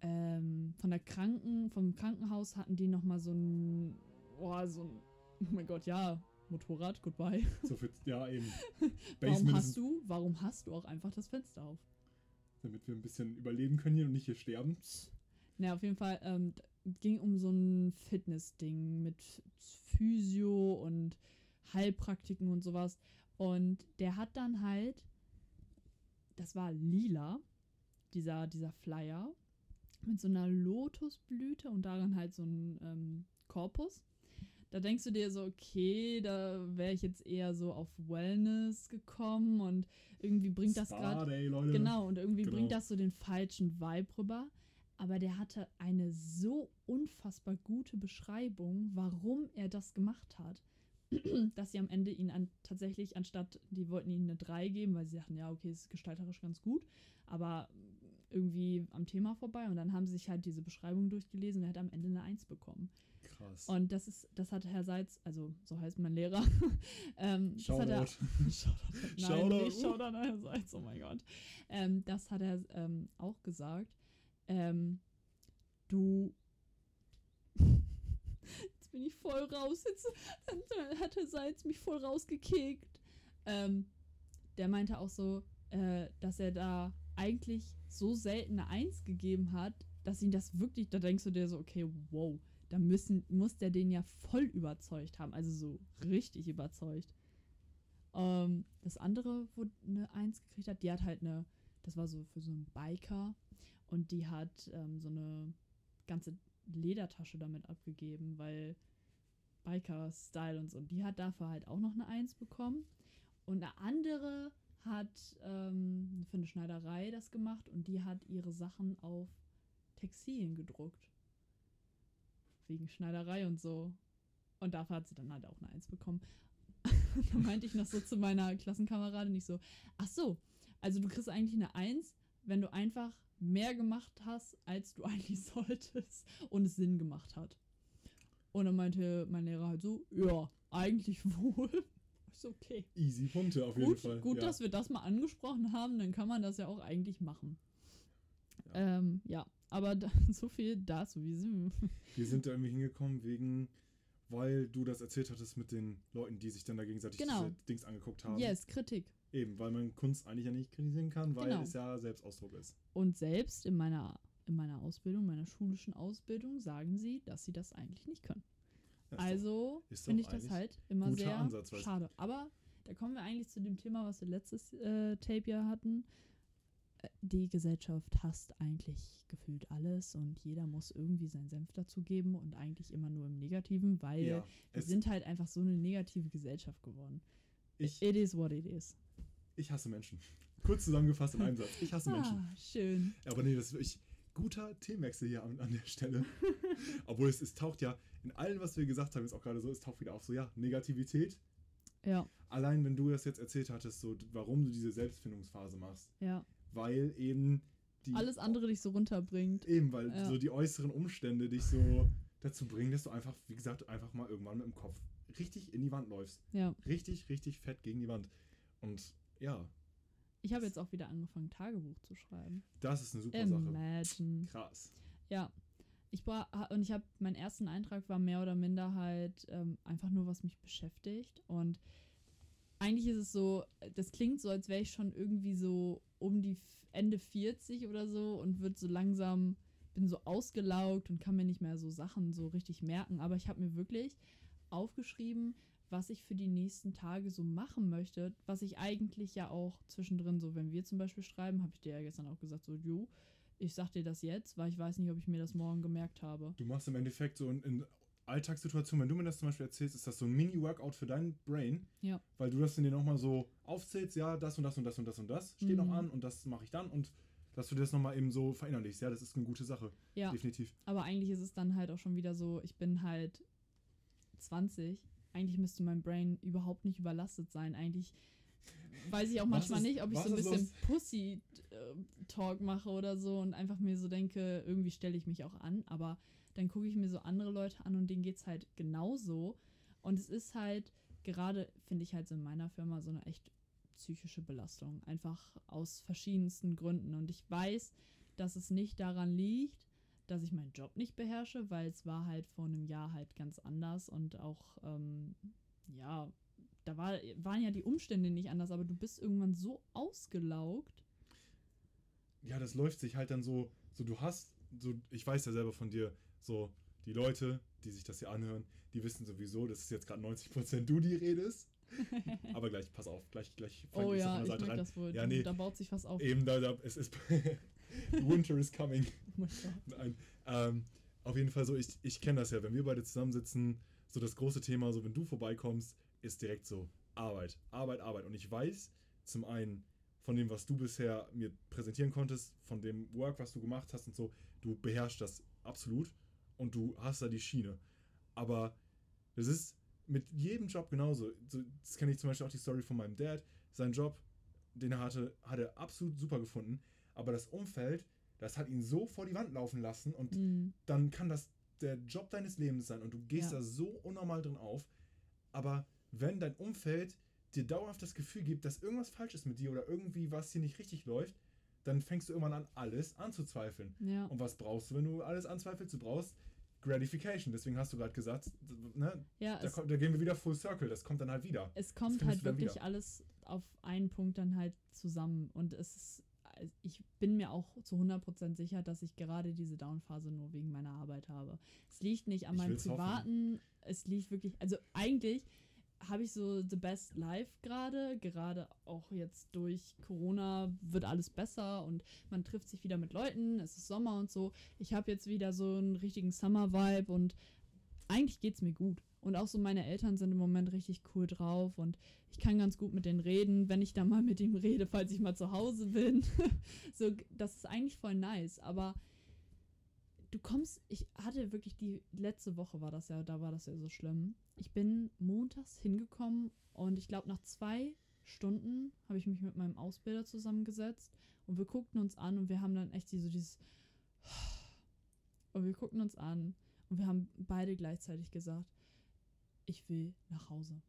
ähm, von der Kranken, vom Krankenhaus hatten die nochmal so ein, oh, so ein, oh mein Gott, ja, Motorrad, goodbye. So für, ja, eben. warum hast du, warum hast du auch einfach das Fenster auf? Damit wir ein bisschen überleben können hier und nicht hier sterben. Na, auf jeden Fall, ähm, ging um so ein Fitness-Ding mit Physio und Heilpraktiken und sowas. Und der hat dann halt, das war lila, dieser, dieser Flyer, mit so einer Lotusblüte und daran halt so ein ähm, Korpus da denkst du dir so, okay, da wäre ich jetzt eher so auf Wellness gekommen und irgendwie bringt das gerade. Genau, und irgendwie genau. bringt das so den falschen Vibe rüber. Aber der hatte eine so unfassbar gute Beschreibung, warum er das gemacht hat. dass sie am Ende ihn an, tatsächlich, anstatt, die wollten ihm eine 3 geben, weil sie dachten, ja, okay, es ist gestalterisch ganz gut, aber irgendwie am Thema vorbei und dann haben sie sich halt diese Beschreibung durchgelesen und er hat am Ende eine Eins bekommen. Krass. Und das ist, das hat Herr Seitz, also so heißt mein Lehrer. ähm, das hat er, Shoutout. Shoutout. Nein, Shoutout. nicht Shoutout an Herr Seitz, oh mein Gott. Ähm, das hat er ähm, auch gesagt. Ähm, du. Jetzt bin ich voll raus. Jetzt hat Herr Seitz mich voll rausgekickt. Ähm, der meinte auch so, äh, dass er da eigentlich so selten eine Eins gegeben hat, dass ihn das wirklich, da denkst du dir so, okay, wow, da müssen, muss der den ja voll überzeugt haben, also so richtig überzeugt. Ähm, das andere, wo eine Eins gekriegt hat, die hat halt eine, das war so für so einen Biker und die hat ähm, so eine ganze Ledertasche damit abgegeben, weil Biker-Style und so. Und die hat dafür halt auch noch eine Eins bekommen. Und eine andere hat ähm, für eine Schneiderei das gemacht und die hat ihre Sachen auf Textilien gedruckt. Wegen Schneiderei und so. Und dafür hat sie dann halt auch eine Eins bekommen. da meinte ich noch so zu meiner Klassenkameradin nicht so, ach so, also du kriegst eigentlich eine Eins, wenn du einfach mehr gemacht hast, als du eigentlich solltest und es Sinn gemacht hat. Und dann meinte mein Lehrer halt so, ja, eigentlich wohl. Ist okay. Easy Punkte auf jeden Gut, Fall. gut ja. dass wir das mal angesprochen haben, dann kann man das ja auch eigentlich machen. Ja, ähm, ja. Aber da, so viel dazu. Wie sind Wir sind da irgendwie hingekommen wegen, weil du das erzählt hattest mit den Leuten, die sich dann da gegenseitig Genau. diese Dings angeguckt haben. Yes, Kritik. Eben, weil man Kunst eigentlich ja nicht kritisieren kann, weil Genau. es ja Selbstausdruck ist. Und selbst in meiner, in meiner Ausbildung, meiner schulischen Ausbildung, sagen sie, dass sie das eigentlich nicht können. Doch- also finde ich das halt immer sehr Ansatz, schade. Aber da kommen wir eigentlich zu dem Thema, was wir letztes äh, Tape ja hatten. Die Gesellschaft hasst eigentlich gefühlt alles und jeder muss irgendwie seinen Senf dazugeben und eigentlich immer nur im Negativen, weil ja, wir sind halt einfach so eine negative Gesellschaft geworden. ich, It is what it is. ich hasse Menschen. Kurz zusammengefasst in einem Satz. Ich hasse Menschen. Ah, schön. Aber nee, das ist wirklich guter Themenwechsel hier an, an der Stelle. Obwohl es, es taucht ja in allem, was wir gesagt haben, ist auch gerade so, es taucht wieder auf so, ja, Negativität. Ja, Allein wenn du das jetzt erzählt hattest, so warum du diese Selbstfindungsphase machst. ja. Weil eben die. Alles andere dich so runterbringt. Eben, weil Ja. so die äußeren Umstände dich so dazu bringen, dass du einfach, wie gesagt, einfach mal irgendwann mit dem Kopf richtig in die Wand läufst. Ja. Richtig, richtig fett gegen die Wand. Und ja, Ich habe jetzt auch wieder angefangen, Tagebuch zu schreiben. das ist eine super Sache. Imagine. Krass. Ja. Ich bra und ich habe meinen ersten Eintrag war mehr oder minder halt ähm, einfach nur, was mich beschäftigt. Und eigentlich ist es so, das klingt so, als wäre ich schon irgendwie so um die Ende 40 oder so und wird so langsam, bin so ausgelaugt und kann mir nicht mehr so Sachen so richtig merken. Aber ich habe mir wirklich aufgeschrieben, was ich für die nächsten Tage so machen möchte, was ich eigentlich ja auch zwischendrin so, wenn wir zum Beispiel schreiben, habe ich dir ja gestern auch gesagt, so, jo, ich sag dir das jetzt, weil ich weiß nicht, ob ich mir das morgen gemerkt habe. Du machst im Endeffekt so in, in Alltagssituationen, wenn du mir das zum Beispiel erzählst, ist das so ein Mini-Workout für dein Brain. Ja. Weil du das in dir nochmal so aufzählst, ja, das und das und das und das und das steht noch Mhm. an und das mache ich dann und dass du das nochmal eben so verinnerlichst. Ja, das ist eine gute Sache. Ja. Definitiv. Aber eigentlich ist es dann halt auch schon wieder so, ich bin halt 20. Eigentlich müsste mein Brain überhaupt nicht überlastet sein. Eigentlich weiß ich auch Was manchmal ist- nicht, ob ich so ein bisschen Pussy-Talk mache oder so und einfach mir so denke, irgendwie stelle ich mich auch an. Aber dann gucke ich mir so andere Leute an und denen geht es halt genauso. Und es ist halt gerade, finde ich halt so in meiner Firma so eine echt psychische Belastung. Einfach aus verschiedensten Gründen. Und ich weiß, dass es nicht daran liegt, dass ich meinen Job nicht beherrsche, weil es war halt vor einem Jahr halt ganz anders und auch, ähm, ja, da war, waren ja die Umstände nicht anders, aber du bist irgendwann so ausgelaugt. Ja, das läuft sich halt dann so, so du hast, so, ich weiß ja selber von dir, so die Leute, die sich das hier anhören, die wissen sowieso, das ist jetzt gerade 90% du, die redest. Aber gleich, pass auf, gleich, gleich fang oh ich ja, ich Seite rein. das wohl. Ja, nee. Da baut sich was auf. Eben, da, da, es ist, Winter is coming. Oh. Nein. Ähm, auf jeden Fall so, ich, ich kenne das ja, wenn wir beide zusammensitzen, so das große Thema, so wenn du vorbeikommst, ist direkt so Arbeit, Arbeit, Arbeit. Und ich weiß zum einen von dem, was du bisher mir präsentieren konntest, von dem Work, was du gemacht hast und so, du beherrschst das absolut und du hast da die Schiene. Aber das ist mit jedem Job genauso. So, das kenne ich zum Beispiel auch die Story von meinem Dad. Sein Job, den er hatte, hat er absolut super gefunden. Aber das Umfeld das hat ihn so vor die Wand laufen lassen und Mhm. dann kann das der Job deines Lebens sein und du gehst Ja. da so unnormal drin auf. Aber wenn dein Umfeld dir dauerhaft das Gefühl gibt, dass irgendwas falsch ist mit dir oder irgendwie was hier nicht richtig läuft, dann fängst du irgendwann an, alles anzuzweifeln. Ja. Und was brauchst du, wenn du alles anzweifelst? Du brauchst Gratification. Deswegen hast du gerade gesagt, ne, Ja, da, kommt, da gehen wir wieder full circle. Das kommt dann halt wieder. es kommt halt wirklich wieder. alles auf einen Punkt dann halt zusammen. Und es ist, also ich bin mir auch zu 100% sicher, dass ich gerade diese Downphase nur wegen meiner Arbeit habe. Es liegt nicht an meinem will's hoffen. privaten, es liegt wirklich, also eigentlich habe ich so the best life gerade, gerade auch jetzt durch Corona wird alles besser und man trifft sich wieder mit Leuten, es ist Sommer und so. Ich habe jetzt wieder so einen richtigen Summer-Vibe und eigentlich geht es mir gut. Und auch so meine Eltern sind im Moment richtig cool drauf und ich kann ganz gut mit denen reden, wenn ich da mal mit ihm rede, falls ich mal zu Hause bin. so, das ist eigentlich voll nice, aber du kommst, ich hatte wirklich die letzte Woche war das ja, da war das ja so schlimm. Ich bin montags hingekommen und ich glaube nach zwei Stunden habe ich mich mit meinem Ausbilder zusammengesetzt und wir guckten uns an und wir haben dann echt so dieses und wir guckten uns an und wir haben beide gleichzeitig gesagt, ich will nach Hause.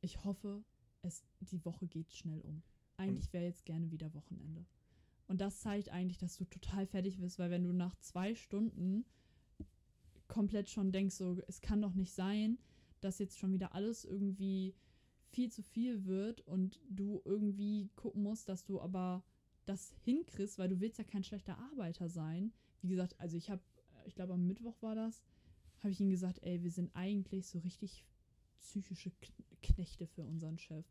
Ich hoffe, es die Woche geht schnell um. Eigentlich wäre jetzt gerne wieder Wochenende. Und das zeigt eigentlich, dass du total fertig bist, weil wenn du nach zwei Stunden komplett schon denkst, so, es kann doch nicht sein, dass jetzt schon wieder alles irgendwie viel zu viel wird und du irgendwie gucken musst, dass du aber das hinkriegst, weil du willst ja kein schlechter Arbeiter sein. Wie gesagt, also ich habe, ich glaube am Mittwoch war das, habe ich ihm gesagt, ey, wir sind eigentlich so richtig psychische Knechte für unseren Chef.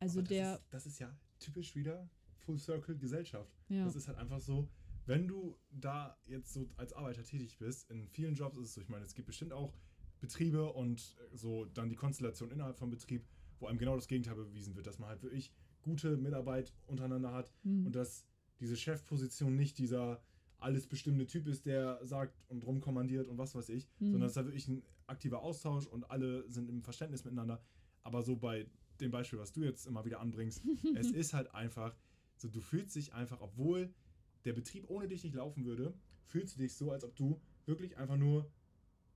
Also das der, Ist, das ist ja typisch wieder Full Circle Gesellschaft. ja, Das ist halt einfach so, wenn du da jetzt so als Arbeiter tätig bist, in vielen Jobs ist es so, ich meine, es gibt bestimmt auch Betriebe und so dann die Konstellation innerhalb vom Betrieb, wo einem genau das Gegenteil bewiesen wird, dass man halt wirklich gute Mitarbeit untereinander hat hm, und dass diese Chefposition nicht dieser alles bestimmende Typ ist, der sagt und rumkommandiert und was weiß ich, hm, sondern es ist da wirklich ein aktiver Austausch und alle sind im Verständnis miteinander. Aber so bei dem Beispiel, was du jetzt immer wieder anbringst, es ist halt einfach, so du fühlst dich einfach, obwohl der Betrieb ohne dich nicht laufen würde, fühlst du dich so, als ob du wirklich einfach nur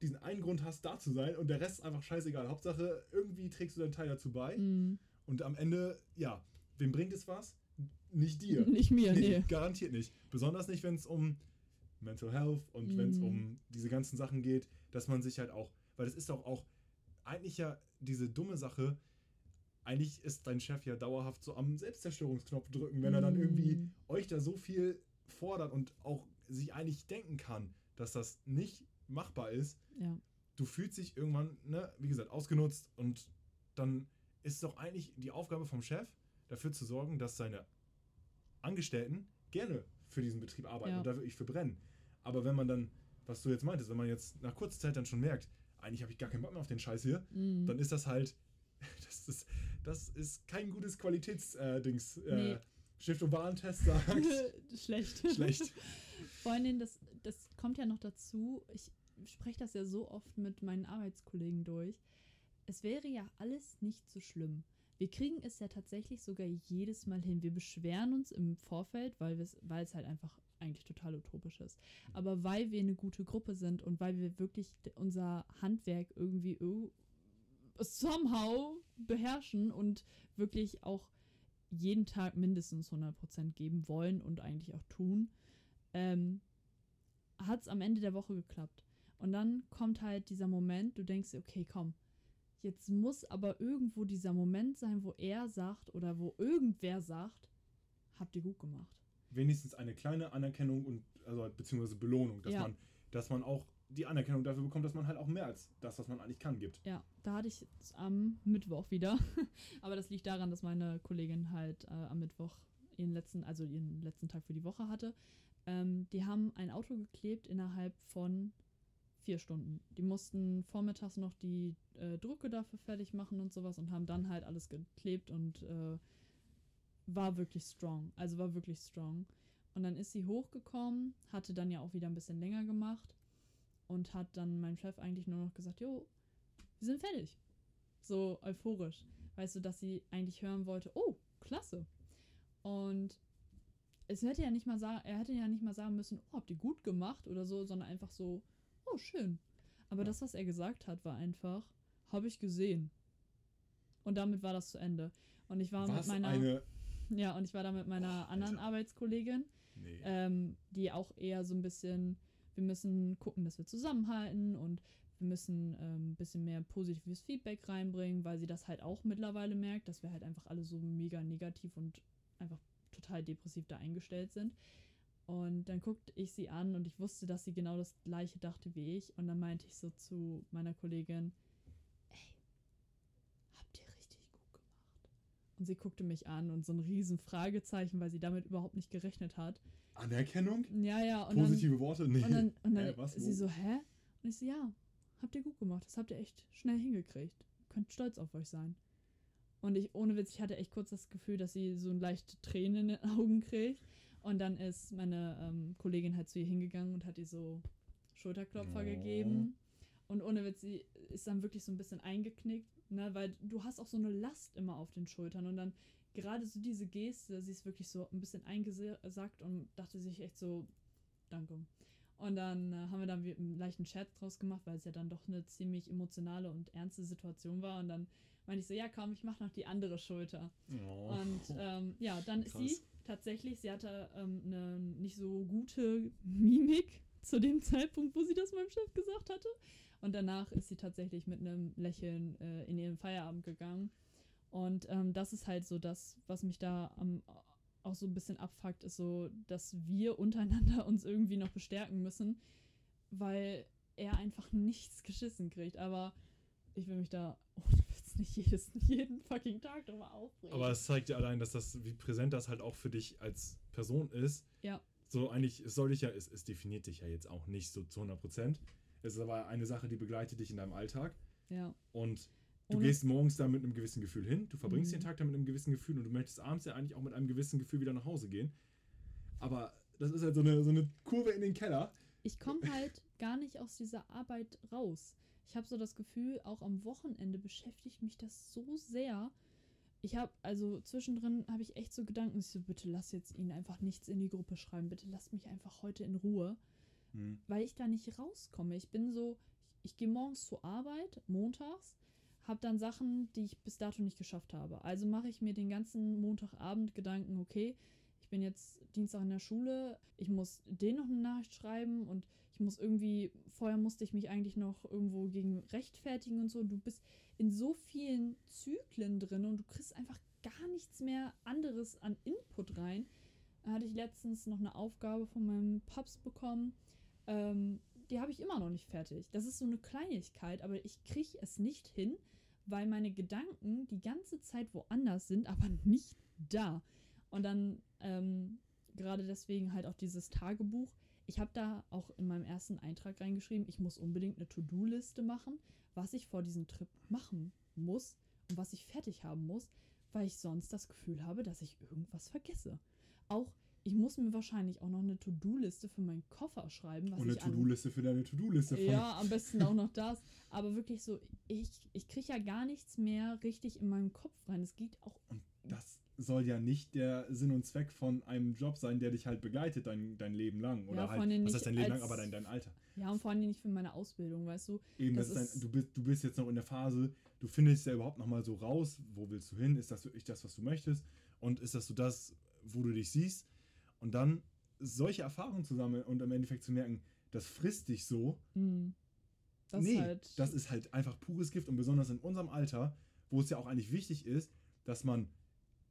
diesen einen Grund hast, da zu sein und der Rest ist einfach scheißegal. Hauptsache, irgendwie trägst du deinen Teil dazu bei hm. und am Ende, ja, wem bringt es was? Nicht dir. Nicht mir, Nee, nee. Garantiert nicht. Besonders nicht, wenn es um Mental Health und wenn es Mhm. um diese ganzen Sachen geht, dass man sich halt auch, weil das ist doch auch eigentlich ja diese dumme Sache, eigentlich ist dein Chef ja dauerhaft so am Selbstzerstörungsknopf drücken, wenn er dann irgendwie Hm. euch da so viel fordert und auch sich eigentlich denken kann, dass das nicht machbar ist. Ja. Du fühlst dich irgendwann, ne, wie gesagt, ausgenutzt und dann ist doch eigentlich die Aufgabe vom Chef, dafür zu sorgen, dass seine Angestellten gerne für diesen Betrieb arbeiten Ja. und da wirklich für brennen. Aber wenn man dann, was du jetzt meintest, wenn man jetzt nach kurzer Zeit dann schon merkt, eigentlich habe ich gar keinen Bock mehr auf den Scheiß hier, Hm. dann ist das halt, das ist, das ist kein gutes Qualitätsdings. Äh, Dings. Nee. äh, Stift- und Warentest sagt, Schlecht. schlecht. Dingen, das, das kommt ja noch dazu, ich spreche das ja so oft mit meinen Arbeitskollegen durch. Es wäre ja alles nicht so schlimm. Wir kriegen es ja tatsächlich sogar jedes Mal hin. Wir beschweren uns im Vorfeld, weil weil es halt einfach eigentlich total utopisch ist. Aber weil wir eine gute Gruppe sind und weil wir wirklich unser Handwerk irgendwie ir- somehow beherrschen und wirklich auch jeden Tag mindestens 100% geben wollen und eigentlich auch tun, ähm, hat es am Ende der Woche geklappt. Und dann kommt halt dieser Moment, du denkst okay, komm, jetzt muss aber irgendwo dieser Moment sein, wo er sagt oder wo irgendwer sagt, habt ihr gut gemacht. Wenigstens eine kleine Anerkennung und also beziehungsweise Belohnung, dass Ja. man, dass man auch die Anerkennung dafür bekommt, dass man halt auch mehr als das, was man eigentlich kann, gibt. Ja, da hatte ich am Mittwoch wieder. Aber das liegt daran, dass meine Kollegin halt äh, am Mittwoch ihren letzten, also ihren letzten Tag für die Woche hatte. Ähm, die haben ein Auto geklebt innerhalb von vier Stunden. Die mussten vormittags noch die äh, Drucke dafür fertig machen und sowas und haben dann halt alles geklebt und äh, war wirklich strong. Also war wirklich strong. Und dann ist sie hochgekommen, hatte dann ja auch wieder ein bisschen länger gemacht und hat dann meinem Chef eigentlich nur noch gesagt, jo, wir sind fertig. So euphorisch. Weißt du, dass sie eigentlich hören wollte, oh, klasse. Und es hätte ja nicht mal sagen, er hätte ja nicht mal sagen müssen, oh, habt ihr gut gemacht oder so, sondern einfach so, oh, schön. Aber Ja. das, was er gesagt hat, war einfach, habe ich gesehen. Und damit war das zu Ende. Und ich war Was mit meiner, eine. ja, und ich war da mit meiner Boah, anderen. Arbeitskollegin, Nee. ähm, die auch eher so ein bisschen, wir müssen gucken, dass wir zusammenhalten und wir müssen ähm, ein bisschen mehr positives Feedback reinbringen, weil sie das halt auch mittlerweile merkt, dass wir halt einfach alle so mega negativ und einfach total depressiv da eingestellt sind. Und dann guckte ich sie an und ich wusste, dass sie genau das gleiche dachte wie ich. Und dann meinte ich so zu meiner Kollegin, ey, habt ihr richtig gut gemacht? Und sie guckte mich an und so ein riesen Fragezeichen, weil sie damit überhaupt nicht gerechnet hat. Anerkennung? Ja, ja. Und dann, Positive Worte? Nee. und dann, und dann Hä, was, sie so, hä? Und ich so, ja, habt ihr gut gemacht. Das habt ihr echt schnell hingekriegt. Könnt stolz auf euch sein. Und ich, ohne Witz, ich hatte echt kurz das Gefühl, dass sie so ein leichte Tränen in den Augen kriegt. Und dann ist meine ähm, Kollegin halt zu ihr hingegangen und hat ihr so Schulterklopfer Oh. gegeben. Und ohne Witz, sie ist dann wirklich so ein bisschen eingeknickt, ne? Weil du hast auch so eine Last immer auf den Schultern. Und dann gerade so diese Geste, sie ist wirklich so ein bisschen eingesackt und dachte sich echt so, danke. Und dann äh, haben wir dann einen leichten Scherz draus gemacht, weil es ja dann doch eine ziemlich emotionale und ernste Situation war. Und dann meinte ich so, ja komm, ich mach noch die andere Schulter. Oh. Und ähm, ja, dann ist Krass. sie tatsächlich, sie hatte ähm, eine nicht so gute Mimik zu dem Zeitpunkt, wo sie das meinem Chef gesagt hatte. Und danach ist sie tatsächlich mit einem Lächeln äh, in ihren Feierabend gegangen. Und ähm, das ist halt so das, was mich da am, auch so ein bisschen abfuckt, ist so, dass wir untereinander uns irgendwie noch bestärken müssen, weil er einfach nichts geschissen kriegt. Aber ich will mich da ohne Witz nicht jedes, jeden fucking Tag drüber aufregen. Aber es zeigt ja allein, dass das, wie präsent das halt auch für dich als Person ist. Ja. So eigentlich, es soll dich ja, es, es definiert dich ja jetzt auch nicht so zu 100 Prozent. Es ist aber eine Sache, die begleitet dich in deinem Alltag. ja. Und du Ohne- gehst morgens da mit einem gewissen Gefühl hin, du verbringst Mhm. den Tag da mit einem gewissen Gefühl und du möchtest abends ja eigentlich auch mit einem gewissen Gefühl wieder nach Hause gehen. Aber das ist halt so eine, so eine Kurve in den Keller. ich komme halt gar nicht aus dieser Arbeit raus. Ich habe so das Gefühl, auch am Wochenende beschäftigt mich das so sehr. Ich habe, also zwischendrin habe ich echt so Gedanken, ich so, bitte lass jetzt ihn einfach nichts in die Gruppe schreiben, bitte lasst mich einfach heute in Ruhe, weil ich da nicht rauskomme. Ich bin so, ich, ich gehe morgens zur Arbeit, montags, habe dann Sachen, die ich bis dato nicht geschafft habe. Also mache ich mir den ganzen Montagabend Gedanken, okay, ich bin jetzt Dienstag in der Schule, ich muss den noch eine Nachricht schreiben und ich muss irgendwie, vorher musste ich mich eigentlich noch irgendwo gegen rechtfertigen und so. Du bist in so vielen Zyklen drin und du kriegst einfach gar nichts mehr anderes an Input rein. Da hatte ich letztens noch eine Aufgabe von meinem Paps bekommen. Ähm, die habe ich immer noch nicht fertig. Das ist so eine Kleinigkeit, aber ich kriege es nicht hin, weil meine Gedanken die ganze Zeit woanders sind, aber nicht da. Und dann ähm, gerade deswegen halt auch dieses Tagebuch. Ich habe da auch in meinem ersten Eintrag reingeschrieben, ich muss unbedingt eine To-Do-Liste machen, was ich vor diesem Trip machen muss und was ich fertig haben muss, weil ich sonst das Gefühl habe, dass ich irgendwas vergesse. Auch ich muss mir wahrscheinlich auch noch eine To-Do-Liste für meinen Koffer schreiben, was Und eine To-Do-Liste für deine To-Do-Liste. ja, am besten auch noch das. Aber wirklich so, ich, ich kriege ja gar nichts mehr richtig in meinem Kopf rein. Es geht auch. Und das soll ja nicht der Sinn und Zweck von einem Job sein, der dich halt begleitet dein, dein Leben lang. Oder Ja, halt, was heißt dein Leben lang, als- aber dein, dein Alter. Ja, und vor allem nicht für meine Ausbildung, weißt du? Eben, das, Das dein, du, bist, du bist jetzt noch in der Phase, du findest ja überhaupt noch mal so raus, wo willst du hin? Ist das wirklich das, was du möchtest? Und ist das so das, wo du dich siehst? Und dann solche Erfahrungen zu sammeln und im Endeffekt zu merken, das frisst dich so. Mhm. Das nee, ist halt. das ist halt einfach pures Gift und besonders in unserem Alter, wo es ja auch eigentlich wichtig ist, dass man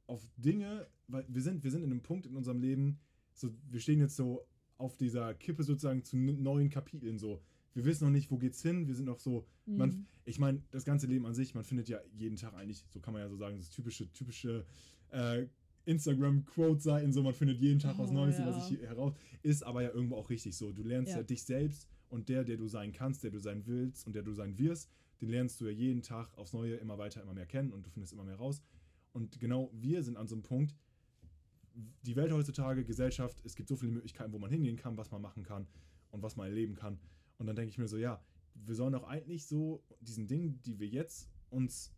auf Dinge, weil wir sind, wir sind in einem Punkt in unserem Leben, so, wir stehen jetzt so auf dieser Kippe sozusagen zu neuen Kapiteln so. Wir wissen noch nicht, wo geht's hin, wir sind noch so, man, Mhm. ich meine, das ganze Leben an sich, man findet ja jeden Tag eigentlich, so kann man ja so sagen, das typische, typische äh, Instagram-Quote-Seiten, so man findet jeden Tag was Oh, Neues, ja. was sich hier heraus, ist aber ja irgendwo auch richtig so. Du lernst ja. Ja. dich selbst und der, der du sein kannst, der du sein willst und der du sein wirst, den lernst du ja jeden Tag aufs Neue immer weiter, immer mehr kennen und du findest immer mehr raus. Und genau wir sind an so einem Punkt, die Welt heutzutage, Gesellschaft, es gibt so viele Möglichkeiten, wo man hingehen kann, was man machen kann und was man erleben kann. Und dann denke ich mir so, ja, wir sollen doch eigentlich so diesen Dingen, die wir jetzt uns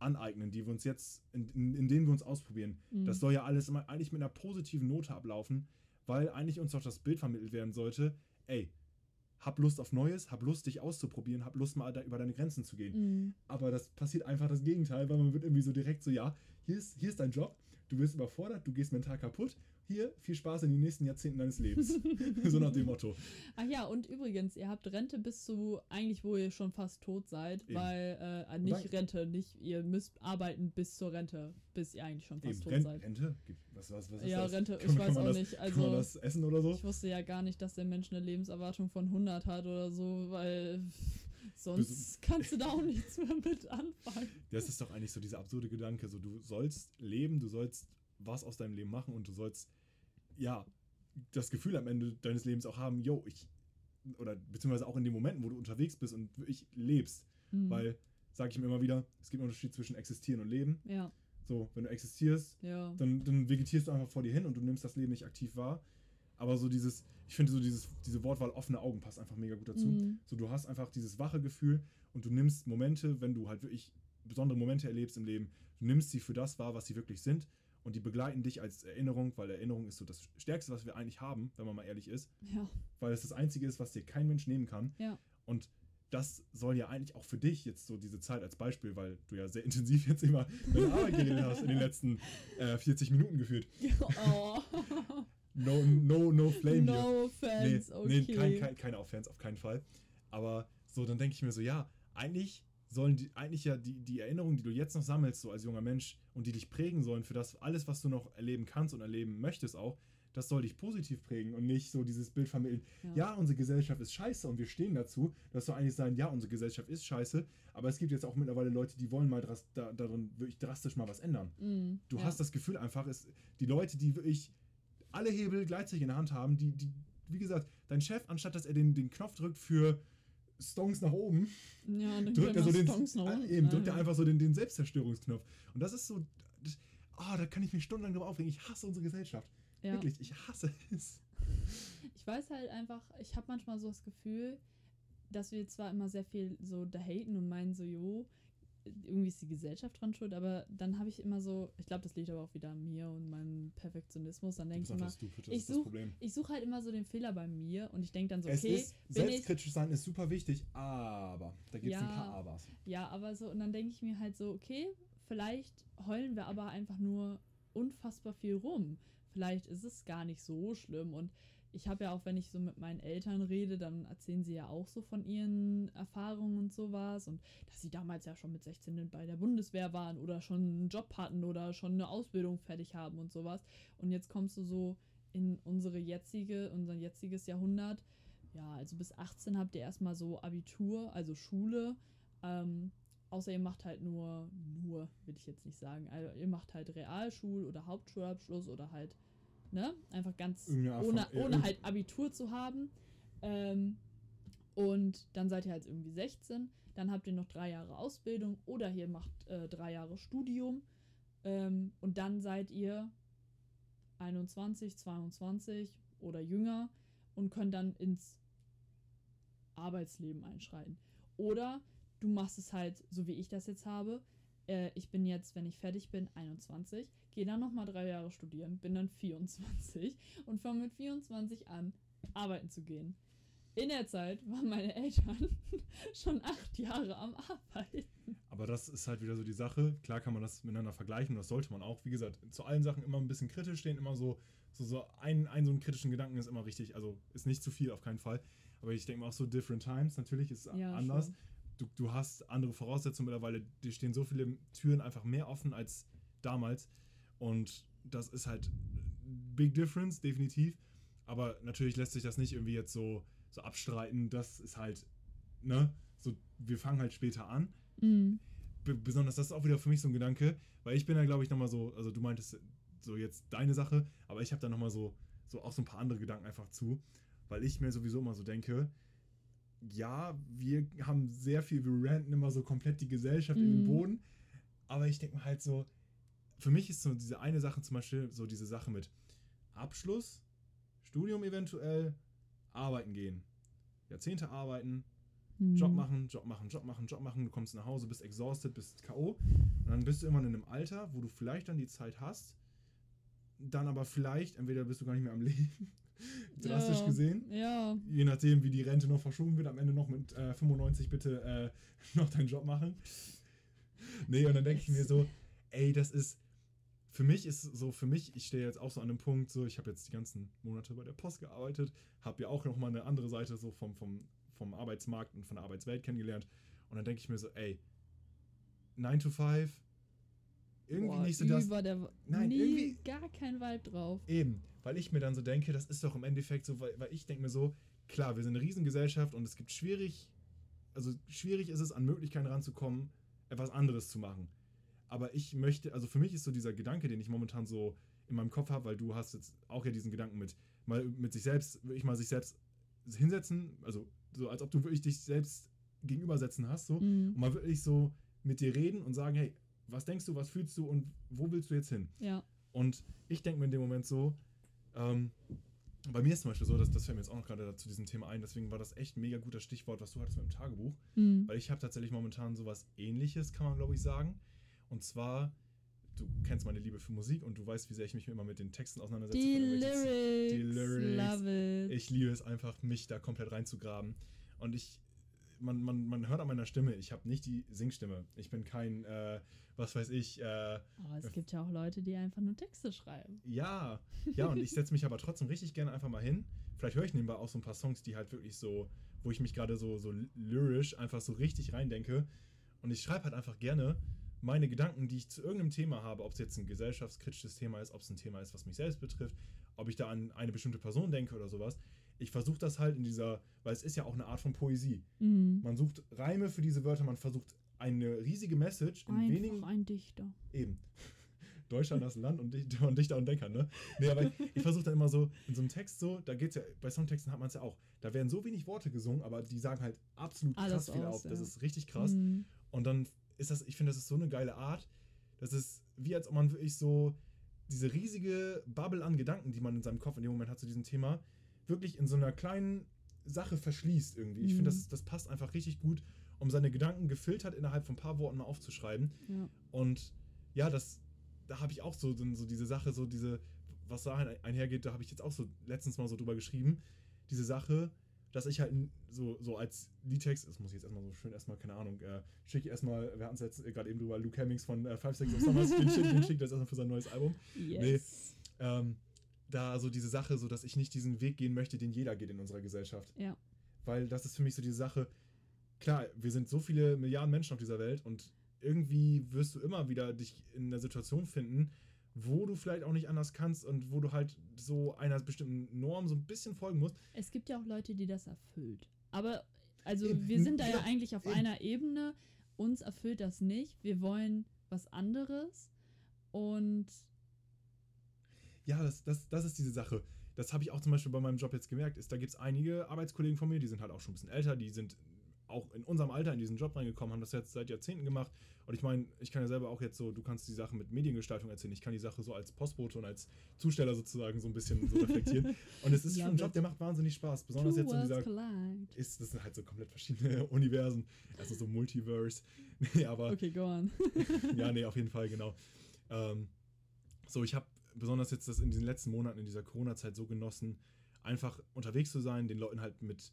aneignen, die wir uns jetzt, in, in, in denen wir uns ausprobieren, Mhm. das soll ja alles immer eigentlich mit einer positiven Note ablaufen, weil eigentlich uns doch das Bild vermittelt werden sollte, ey, hab Lust auf Neues, hab Lust, dich auszuprobieren, hab Lust, mal da über deine Grenzen zu gehen. Mhm. Aber das passiert einfach das Gegenteil, weil man wird irgendwie so direkt so, ja, hier ist, hier ist dein Job, du wirst überfordert, du gehst mental kaputt, hier, viel Spaß in den nächsten Jahrzehnten deines Lebens. so nach dem Motto. Ach ja, und übrigens, ihr habt Rente bis zu eigentlich, wo ihr schon fast tot seid, Eben. weil, äh, nicht dann- Rente, nicht, ihr müsst arbeiten bis zur Rente, bis ihr eigentlich schon fast Eben, tot Ren seid. Rente? Was, was, was ist Ja, das? Rente, Kann ich weiß kann man auch das, nicht. Kann man Also, das essen oder so? ich wusste ja gar nicht, dass der Mensch eine Lebenserwartung von 100 hat oder so, weil sonst kannst du da auch nichts mehr mit anfangen. Das ist doch eigentlich so dieser absurde Gedanke, so du sollst leben, du sollst was aus deinem Leben machen und du sollst, ja, das Gefühl am Ende deines Lebens auch haben, yo, ich, oder beziehungsweise auch in den Momenten, wo du unterwegs bist und wirklich lebst, Mhm. weil, sage ich mir immer wieder, es gibt einen Unterschied zwischen existieren und leben. Ja, So, wenn du existierst, ja. dann, dann vegetierst du einfach vor dir hin und du nimmst das Leben nicht aktiv wahr. Aber so dieses, ich finde so dieses, diese Wortwahl offene Augen passt einfach mega gut dazu. Mhm. So, du hast einfach dieses wache Gefühl und du nimmst Momente, wenn du halt wirklich besondere Momente erlebst im Leben, du nimmst sie für das wahr, was sie wirklich sind und die begleiten dich als Erinnerung, weil Erinnerung ist so das Stärkste, was wir eigentlich haben, wenn man mal ehrlich ist, Ja, weil es das Einzige ist, was dir kein Mensch nehmen kann. ja. Und das soll ja eigentlich auch für dich jetzt so diese Zeit als Beispiel, weil du ja sehr intensiv jetzt immer deine Arbeit geredet hast in den letzten äh, 40 Minuten gefühlt. Oh. No, no, no flame no offense, nee, okay. nee kein, kein, keine Offense, auf keinen Fall. Aber so, dann denke ich mir so, ja, eigentlich sollen die, eigentlich ja die, die Erinnerungen, die du jetzt noch sammelst, so als junger Mensch und die dich prägen sollen für das, alles, was du noch erleben kannst und erleben möchtest auch, das soll dich positiv prägen und nicht so dieses Bild vermitteln, ja, unsere Gesellschaft ist scheiße und wir stehen dazu. Das soll eigentlich sein, ja, unsere Gesellschaft ist scheiße, aber es gibt jetzt auch mittlerweile Leute, die wollen mal dras da, darin wirklich drastisch mal was ändern. Mhm, Du ja. hast das Gefühl einfach, es, die Leute, die wirklich alle Hebel gleichzeitig in der Hand haben, die, die, wie gesagt, dein Chef, anstatt dass er den, den Knopf drückt für Stonks nach oben, Ja, und dann drückt er so den, noch äh, unten, eben, drückt er einfach so den, den Selbstzerstörungsknopf. Und das ist so, ah, da kann ich mich stundenlang drüber aufregen. Ich hasse unsere Gesellschaft. ja. Wirklich, ich hasse es. Ich weiß halt einfach, ich habe manchmal so das Gefühl, dass wir zwar immer sehr viel so da haten und meinen so, jo, irgendwie ist die Gesellschaft dran schuld, aber dann habe ich immer so, ich glaube, das liegt aber auch wieder an mir und meinem Perfektionismus, dann denke ich immer, stupid, das ich das such- suche halt immer so den Fehler bei mir und ich denke dann so, es okay, ist, bin ich, selbstkritisch sein ist super wichtig, aber da gibt es ein Ja. paar Abers. ja, aber so, und dann denke ich mir halt so, okay, vielleicht heulen wir aber einfach nur unfassbar viel rum. Vielleicht ist es gar nicht so schlimm und ich habe ja auch, wenn ich so mit meinen Eltern rede, dann erzählen sie ja auch so von ihren Erfahrungen und sowas und dass sie damals ja schon mit 16 bei der Bundeswehr waren oder schon einen Job hatten oder schon eine Ausbildung fertig haben und sowas. Und jetzt kommst du so in unsere jetzige, unser jetziges Jahrhundert. Ja, also bis 18 habt ihr erstmal so Abitur, also Schule. Ähm, außer ihr macht halt nur, nur, will ich jetzt nicht sagen, also ihr macht halt Realschul- oder Hauptschulabschluss oder halt, ne, einfach ganz ohne, ohne halt Abitur zu haben. Ähm, und dann seid ihr halt irgendwie 16. Dann habt ihr noch drei Jahre Ausbildung oder ihr macht äh, drei Jahre Studium. Ähm, und dann seid ihr 21, 22 oder jünger und könnt dann ins Arbeitsleben einschreiten. Oder du machst es halt so, wie ich das jetzt habe. Äh, ich bin jetzt, wenn ich fertig bin, 21, gehe dann nochmal drei Jahre studieren, bin dann 24 und fange mit 24 an, arbeiten zu gehen. In der Zeit waren meine Eltern schon acht Jahre am Arbeiten. Aber das ist halt wieder so die Sache. Klar kann man das miteinander vergleichen, das sollte man auch. Wie gesagt, zu allen Sachen immer ein bisschen kritisch stehen, immer so, so, so ein, ein so einen kritischen Gedanken ist immer richtig. Also ist nicht zu viel auf keinen Fall. Aber ich denke mal auch so different times, natürlich ist es Ja, anders. schon. Du, du hast andere Voraussetzungen mittlerweile, dir stehen so viele Türen einfach mehr offen als damals. Und das ist halt big difference, definitiv. Aber natürlich lässt sich das nicht irgendwie jetzt so, so abstreiten. Das ist halt, ne, so, wir fangen halt später an Mhm. be- besonders, das ist auch wieder für mich so ein Gedanke, weil ich bin da, glaube ich, nochmal so, also du meintest so jetzt deine Sache, aber ich habe da nochmal so, so auch so ein paar andere Gedanken einfach zu, weil ich mir sowieso immer so denke, ja, wir haben sehr viel, wir ranten immer so komplett die Gesellschaft in den Mhm. Boden, aber ich denke mir halt so, für mich ist so diese eine Sache zum Beispiel so diese Sache mit Abschluss, Studium eventuell, arbeiten gehen, Jahrzehnte arbeiten, Hm. Job machen, Job machen, Job machen, Job machen. Du kommst nach Hause, bist exhausted, bist K.O. Und dann bist du irgendwann in einem Alter, wo du vielleicht dann die Zeit hast, dann aber vielleicht, entweder bist du gar nicht mehr am Leben, drastisch Ja. gesehen, Ja. je nachdem, wie die Rente noch verschoben wird, am Ende noch mit äh, 95 bitte äh, noch deinen Job machen. Nee, und dann denke ich mir so, ey, das ist, für mich ist so, für mich, ich stehe jetzt auch so an einem Punkt, so, ich habe jetzt die ganzen Monate bei der Post gearbeitet, habe ja auch noch mal eine andere Seite so vom, vom, vom Arbeitsmarkt und von der Arbeitswelt kennengelernt. Und dann denke ich mir so, ey, 9 to 5, irgendwie Boah, nicht so das. der, Nein, nie, irgendwie- gar kein Vibe drauf. Eben, weil ich mir dann so denke, das ist doch im Endeffekt so, weil, weil ich denke mir so, klar, wir sind eine Riesengesellschaft und es gibt schwierig, also schwierig ist es, an Möglichkeiten ranzukommen, etwas anderes zu machen. Aber ich möchte, also für mich ist so dieser Gedanke, den ich momentan so in meinem Kopf habe, weil du hast jetzt auch ja diesen Gedanken mit, mal mit sich selbst, wirklich mal sich selbst hinsetzen, also so als ob du wirklich dich selbst gegenübersetzen hast, so, Mhm. und mal wirklich so mit dir reden und sagen, hey, was denkst du, was fühlst du und wo willst du jetzt hin? Ja. Und ich denke mir in dem Moment so, ähm, bei mir ist zum Beispiel so, dass das fällt mir jetzt auch noch gerade zu diesem Thema ein, deswegen war das echt ein mega guter Stichwort, was du hattest mit dem Tagebuch, Mhm. weil ich habe tatsächlich momentan sowas ähnliches, kann man glaube ich sagen. Und zwar, du kennst meine Liebe für Musik und du weißt, wie sehr ich mich immer mit den Texten auseinandersetze. Die Lyrics. die Lyrics. Ich liebe es einfach, mich da komplett reinzugraben. Und ich, man, man, man hört an meiner Stimme, ich habe nicht die Singstimme. Ich bin kein, äh, was weiß ich, äh, Aber es gibt ja auch Leute, die einfach nur Texte schreiben. Ja, ja, und ich setze mich aber trotzdem richtig gerne einfach mal hin. Vielleicht höre ich nebenbei auch so ein paar Songs, die halt wirklich so, wo ich mich gerade so, so lyrisch einfach so richtig reindenke. Und ich schreibe halt einfach gerne meine Gedanken, die ich zu irgendeinem Thema habe, ob es jetzt ein gesellschaftskritisches Thema ist, ob es ein Thema ist, was mich selbst betrifft, ob ich da an eine bestimmte Person denke oder sowas. Ich versuche das halt in dieser, weil es ist ja auch eine Art von Poesie. Mhm. Man sucht Reime für diese Wörter, man versucht eine riesige Message in wenigen Einfach ein Dichter. Eben. Deutschland das Land und Dichter und, Dichter und Denker, ne? Nee, aber ich, ich versuche dann immer so, in so einem Text so, da geht's ja, bei Songtexten hat man es ja auch, da werden so wenig Worte gesungen, aber die sagen halt absolut Alles krass viel aus, auf. Das ja. ist richtig krass. Mhm. Und dann ist das, ich finde, das ist so eine geile Art. Das ist wie als ob man wirklich so diese riesige Bubble an Gedanken, die man in seinem Kopf in dem Moment hat zu diesem Thema, wirklich in so einer kleinen Sache verschließt irgendwie. Ich Mhm. finde, das, das passt einfach richtig gut, um seine Gedanken gefiltert innerhalb von ein paar Worten mal aufzuschreiben. Ja. Und ja, das, da habe ich auch so, so diese Sache, so diese, was da ein- einhergeht, da habe ich jetzt auch so letztens mal so drüber geschrieben. Diese Sache, dass ich halt so, so als Liedtext, das muss ich jetzt erstmal so schön erstmal, keine Ahnung, äh, schicke ich erstmal, wir hatten es jetzt gerade eben drüber, Luke Hemmings von äh, Five Seconds of Summers, den schicke den schick ich jetzt erstmal für sein neues Album. Yes. Ähm, da so diese Sache, so dass ich nicht diesen Weg gehen möchte, den jeder geht in unserer Gesellschaft. Ja. Weil das ist für mich so diese Sache, klar, wir sind so viele Milliarden Menschen auf dieser Welt und irgendwie wirst du immer wieder dich in einer Situation finden, wo du vielleicht auch nicht anders kannst und wo du halt so einer bestimmten Norm so ein bisschen folgen musst. Es gibt ja auch Leute, die das erfüllt. Aber, also Eben, wir sind da ja ja, eigentlich auf eben. einer Ebene. Uns erfüllt das nicht. Wir wollen was anderes. Und Ja, das, das, das ist diese Sache. Das habe ich auch zum Beispiel bei meinem Job jetzt gemerkt. Ist, da gibt es einige Arbeitskollegen von mir, die sind halt auch schon ein bisschen älter, die sind auch in unserem Alter in diesen Job reingekommen, haben das jetzt seit Jahrzehnten gemacht. Und ich meine, ich kann ja selber auch jetzt so, du kannst die Sache mit Mediengestaltung erzählen, ich kann die Sache so als Postbote und als Zusteller sozusagen so ein bisschen so reflektieren. Und es ist schon ein Job, der macht wahnsinnig Spaß. Besonders two jetzt in dieser collide. ist, das sind halt so komplett verschiedene Universen. Also so Multiverse. Nee, aber Okay, go on. ja, nee, auf jeden Fall, genau. Ähm, so, ich habe besonders jetzt das in diesen letzten Monaten in dieser Corona-Zeit so genossen, einfach unterwegs zu sein, den Leuten halt mit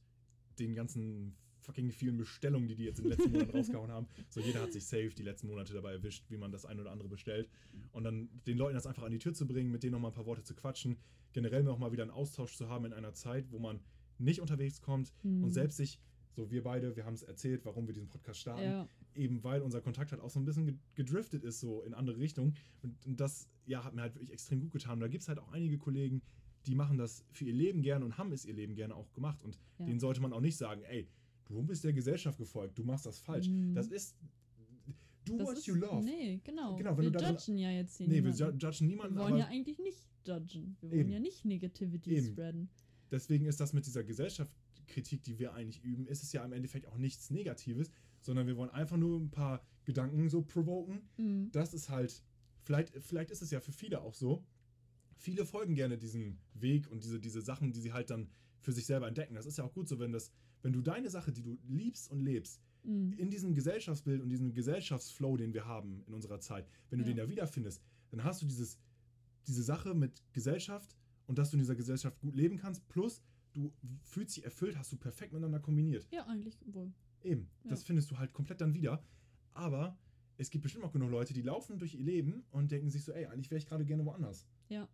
den ganzen fucking vielen Bestellungen, die die jetzt in den letzten Monaten rausgehauen haben. So, jeder hat sich safe die letzten Monate dabei erwischt, wie man das ein oder andere bestellt. Und dann den Leuten das einfach an die Tür zu bringen, mit denen nochmal ein paar Worte zu quatschen, generell noch mal wieder einen Austausch zu haben in einer Zeit, wo man nicht unterwegs kommt und Hm. selbst sich, so wir beide, wir haben es erzählt, warum wir diesen Podcast starten, Ja. eben weil unser Kontakt halt auch so ein bisschen ge- gedriftet ist, so in andere Richtungen. Und, und das, ja, hat mir halt wirklich extrem gut getan. Und da gibt es halt auch einige Kollegen, die machen das für ihr Leben gerne und haben es ihr Leben gerne auch gemacht. Und Ja. denen sollte man auch nicht sagen, ey, du bist der Gesellschaft gefolgt, du machst das falsch. Mhm. Das ist, do Das what ist, you love. Nee, genau. Genau, wir judgen ja jetzt hier Nee, wir niemanden. ju- judgen niemanden, Wir wollen ja eigentlich nicht judgen. Wir wollen Eben. ja nicht Negativity Eben. spreaden. deswegen ist das mit dieser Gesellschaftskritik, die wir eigentlich üben, ist es ja im Endeffekt auch nichts Negatives, sondern wir wollen einfach nur ein paar Gedanken so provoken Mhm. das ist halt, vielleicht, vielleicht ist es ja für viele auch so. Viele folgen gerne diesem Weg und diese, diese Sachen, die sie halt dann für sich selber entdecken. Das ist ja auch gut so, wenn das, wenn du deine Sache, die du liebst und lebst, Mhm. in diesem Gesellschaftsbild und diesem Gesellschaftsflow, den wir haben in unserer Zeit, wenn du Ja. den da wiederfindest, dann hast du dieses, diese Sache mit Gesellschaft und dass du in dieser Gesellschaft gut leben kannst, plus du fühlst dich erfüllt, hast du perfekt miteinander kombiniert. Ja, eigentlich wohl. Eben, Ja. das findest du halt komplett dann wieder. Aber es gibt bestimmt auch genug Leute, die laufen durch ihr Leben und denken sich so, ey, eigentlich wäre ich gerade gerne woanders. Ja.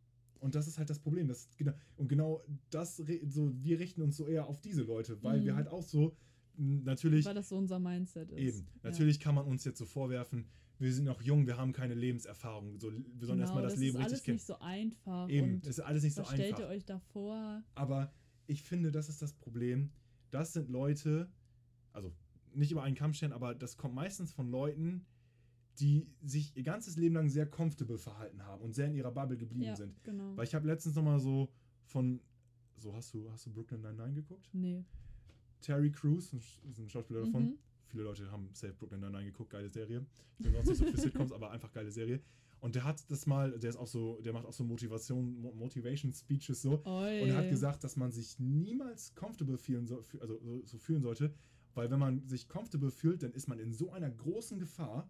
Und das ist halt das Problem. Das, und genau das, so, wir richten uns so eher auf diese Leute, weil Mhm. wir halt auch so, natürlich, Weil das so unser Mindset ist. eben, natürlich kann man uns jetzt so vorwerfen, wir sind noch jung, wir haben keine Lebenserfahrung. So, wir sollen genau, erstmal das, das Leben ist alles richtig kennen. nicht so einfach. Eben, es ist alles nicht so was stellt einfach. ihr euch da vor? Aber ich finde, das ist das Problem. Das sind Leute, also nicht über einen Kamm stellen, aber das kommt meistens von Leuten, die sich ihr ganzes Leben lang sehr comfortable verhalten haben und sehr in ihrer Bubble geblieben Ja, sind. genau. Weil ich habe letztens nochmal so von, so hast du, hast du Brooklyn Nine-Nine geguckt? Nee. Terry Crews, ist ein Schauspieler davon. Mhm. Viele Leute haben Safe Brooklyn Nine-Nine geguckt, geile Serie. Ich bin sonst nicht so für Sitcoms, aber einfach geile Serie. Und der hat das mal, der ist auch so, der macht auch so Motivation, Mo- Motivation Speeches so. Oi. Und er hat gesagt, dass man sich niemals comfortable fühlen so, also so, so fühlen sollte, weil wenn man sich comfortable fühlt, dann ist man in so einer großen Gefahr,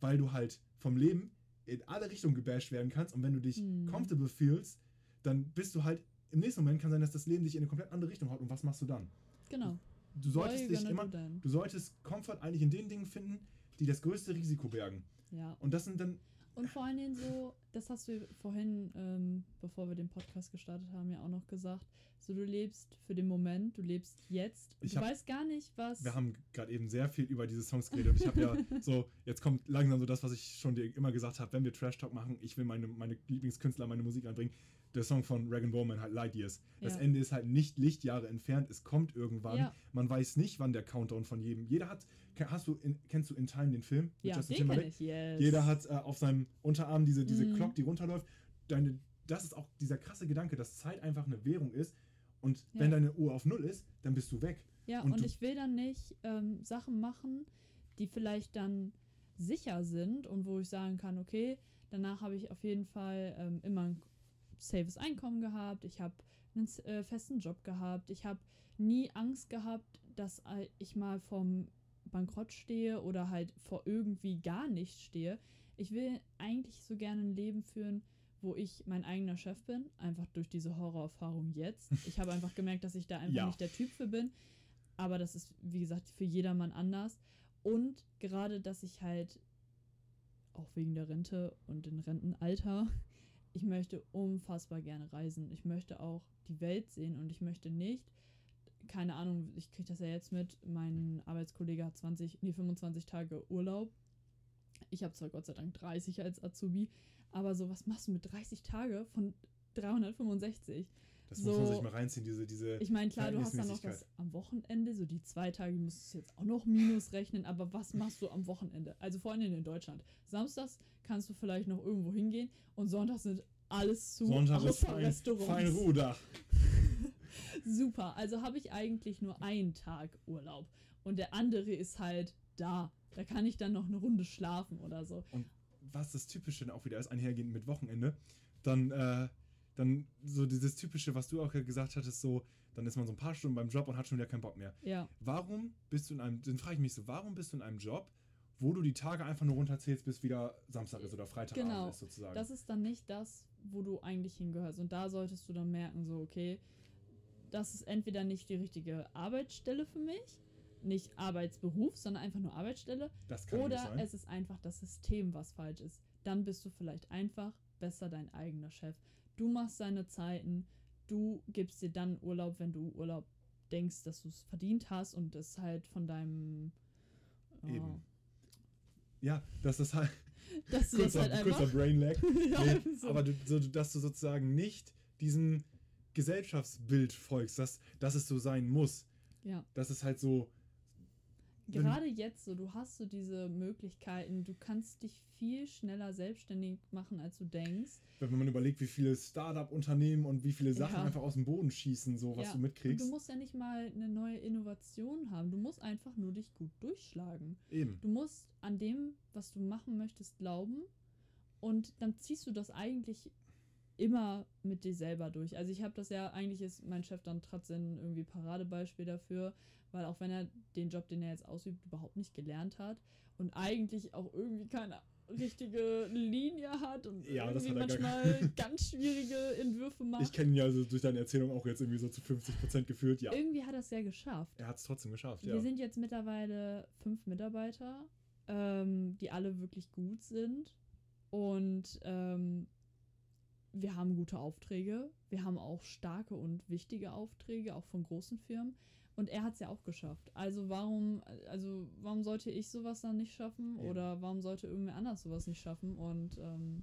weil du halt vom Leben in alle Richtungen gebasht werden kannst und wenn du dich Hm. comfortable fühlst, dann bist du halt im nächsten Moment kann sein, dass das Leben dich in eine komplett andere Richtung haut und was machst du dann? Genau. Du solltest What dich immer, du solltest Comfort eigentlich in den Dingen finden, die das größte Risiko bergen. Ja. Und das sind dann Und vor allen Dingen so, das hast du vorhin, ähm, bevor wir den Podcast gestartet haben, ja auch noch gesagt. So, du lebst für den Moment, du lebst jetzt. Ich du hab- weißt gar nicht, was. Wir haben gerade eben sehr viel über diese Songs geredet und ich habe ja so, jetzt kommt langsam so das, was ich schon dir immer gesagt habe, wenn wir Trash Talk machen, ich will meine, meine Lieblingskünstler, meine Musik anbringen. Der Song von Regan Bowman halt Light Years. Das Ja. Ende ist halt nicht Lichtjahre entfernt, es kommt irgendwann. Ja. Man weiß nicht, wann der Countdown von jedem. Jeder hat, hast du in, kennst du In Time den Film? ja, Justin den kenn ich, yes. Jeder hat äh, auf seinem Unterarm diese, diese Mhm. Clock, die runterläuft. Deine, das ist auch dieser krasse Gedanke, dass Zeit einfach eine Währung ist. Und Ja. wenn deine Uhr auf Null ist, dann bist du weg. Ja, Und und, ich will dann nicht ähm, Sachen machen, die vielleicht dann sicher sind und wo ich sagen kann, okay, danach habe ich auf jeden Fall ähm, immer ein safes Einkommen gehabt, ich habe einen äh, festen Job gehabt, ich habe nie Angst gehabt, dass äh, ich mal vom Bankrott stehe oder halt vor irgendwie gar nichts stehe. Ich will eigentlich so gerne ein Leben führen, wo ich mein eigener Chef bin, einfach durch diese Horrorerfahrung jetzt. Ich habe einfach gemerkt, dass ich da einfach Ja. nicht der Typ für bin. Aber das ist, wie gesagt, für jedermann anders. Und gerade, dass ich halt auch wegen der Rente und dem Rentenalter, ich möchte unfassbar gerne reisen. Ich möchte auch die Welt sehen und ich möchte nicht, keine Ahnung, ich kriege das ja jetzt mit, mein Arbeitskollege hat 20, nee, 25 Tage Urlaub. Ich habe zwar Gott sei Dank 30 als Azubi, aber so, was machst du mit 30 Tage von 365? Das muss man So- sich mal reinziehen, diese, diese Ich meine, klar, du hast dann noch das am Wochenende, so die zwei Tage musst du jetzt auch noch minus rechnen, aber was machst du am Wochenende? Also vor allem in Deutschland. Samstags kannst du vielleicht noch irgendwo hingehen und sonntags sind alles zu, Sonntag ist außer fein, Restaurants. fein Ruder. Super, also habe ich eigentlich nur einen Tag Urlaub und der andere ist halt da. Da kann ich dann noch eine Runde schlafen oder so. Was das Typische dann auch wieder ist, einhergehend mit Wochenende, dann, äh, dann so dieses Typische, was du auch gesagt hattest, so, dann ist man so ein paar Stunden beim Job und hat schon wieder keinen Bock mehr. Ja, Warum bist du in einem, dann frage ich mich so, warum bist du in einem Job, wo du die Tage einfach nur runterzählst, bis wieder Samstag ist oder Freitagabend Genau, ist sozusagen? das ist dann nicht das, wo du eigentlich hingehörst. Und da solltest du dann merken, so, okay, das ist entweder nicht die richtige Arbeitsstelle für mich, nicht Arbeitsberuf, sondern einfach nur Arbeitsstelle. das kann Oder sein. es ist einfach das System, was falsch ist. Dann bist du vielleicht einfach besser dein eigener Chef. Du machst deine Zeiten, du gibst dir dann Urlaub, wenn du Urlaub denkst, dass du es verdient hast und es halt von deinem. Oh, Eben. ja, das ist halt Dass das kurzer, halt kurzer. Brain Lag. ja, Nee, so. Aber du, so, dass du sozusagen nicht diesem Gesellschaftsbild folgst, dass, dass es so sein muss. ja. Das ist halt so. Gerade jetzt so, du hast so diese Möglichkeiten, du kannst dich viel schneller selbstständig machen, als du denkst. Wenn man überlegt, wie viele Start-up-Unternehmen und wie viele Sachen Ja. einfach aus dem Boden schießen, so was Ja, du mitkriegst. Und du musst ja nicht mal eine neue Innovation haben, du musst einfach nur dich gut durchschlagen. Eben. Du musst an dem, was du machen möchtest, glauben und dann ziehst du das eigentlich immer mit dir selber durch. Also ich habe das ja, eigentlich ist mein Chef dann trotzdem irgendwie Paradebeispiel dafür, weil auch wenn er den Job, den er jetzt ausübt, überhaupt nicht gelernt hat und eigentlich auch irgendwie keine richtige Linie hat und Ja, irgendwie hat manchmal ganz schwierige Entwürfe macht. Ich kenne ihn ja also durch deine Erzählung auch jetzt irgendwie so zu 50% gefühlt. Ja, Irgendwie hat er es ja geschafft. er hat es trotzdem geschafft, ja. Wir sind jetzt mittlerweile fünf Mitarbeiter, ähm, die alle wirklich gut sind. Und ähm, wir haben gute Aufträge. Wir haben auch starke und wichtige Aufträge, auch von großen Firmen. Und er hat es ja auch geschafft. Also warum, also warum sollte ich sowas dann nicht schaffen? Eben. Oder warum sollte irgendwer anders sowas nicht schaffen? Und ähm,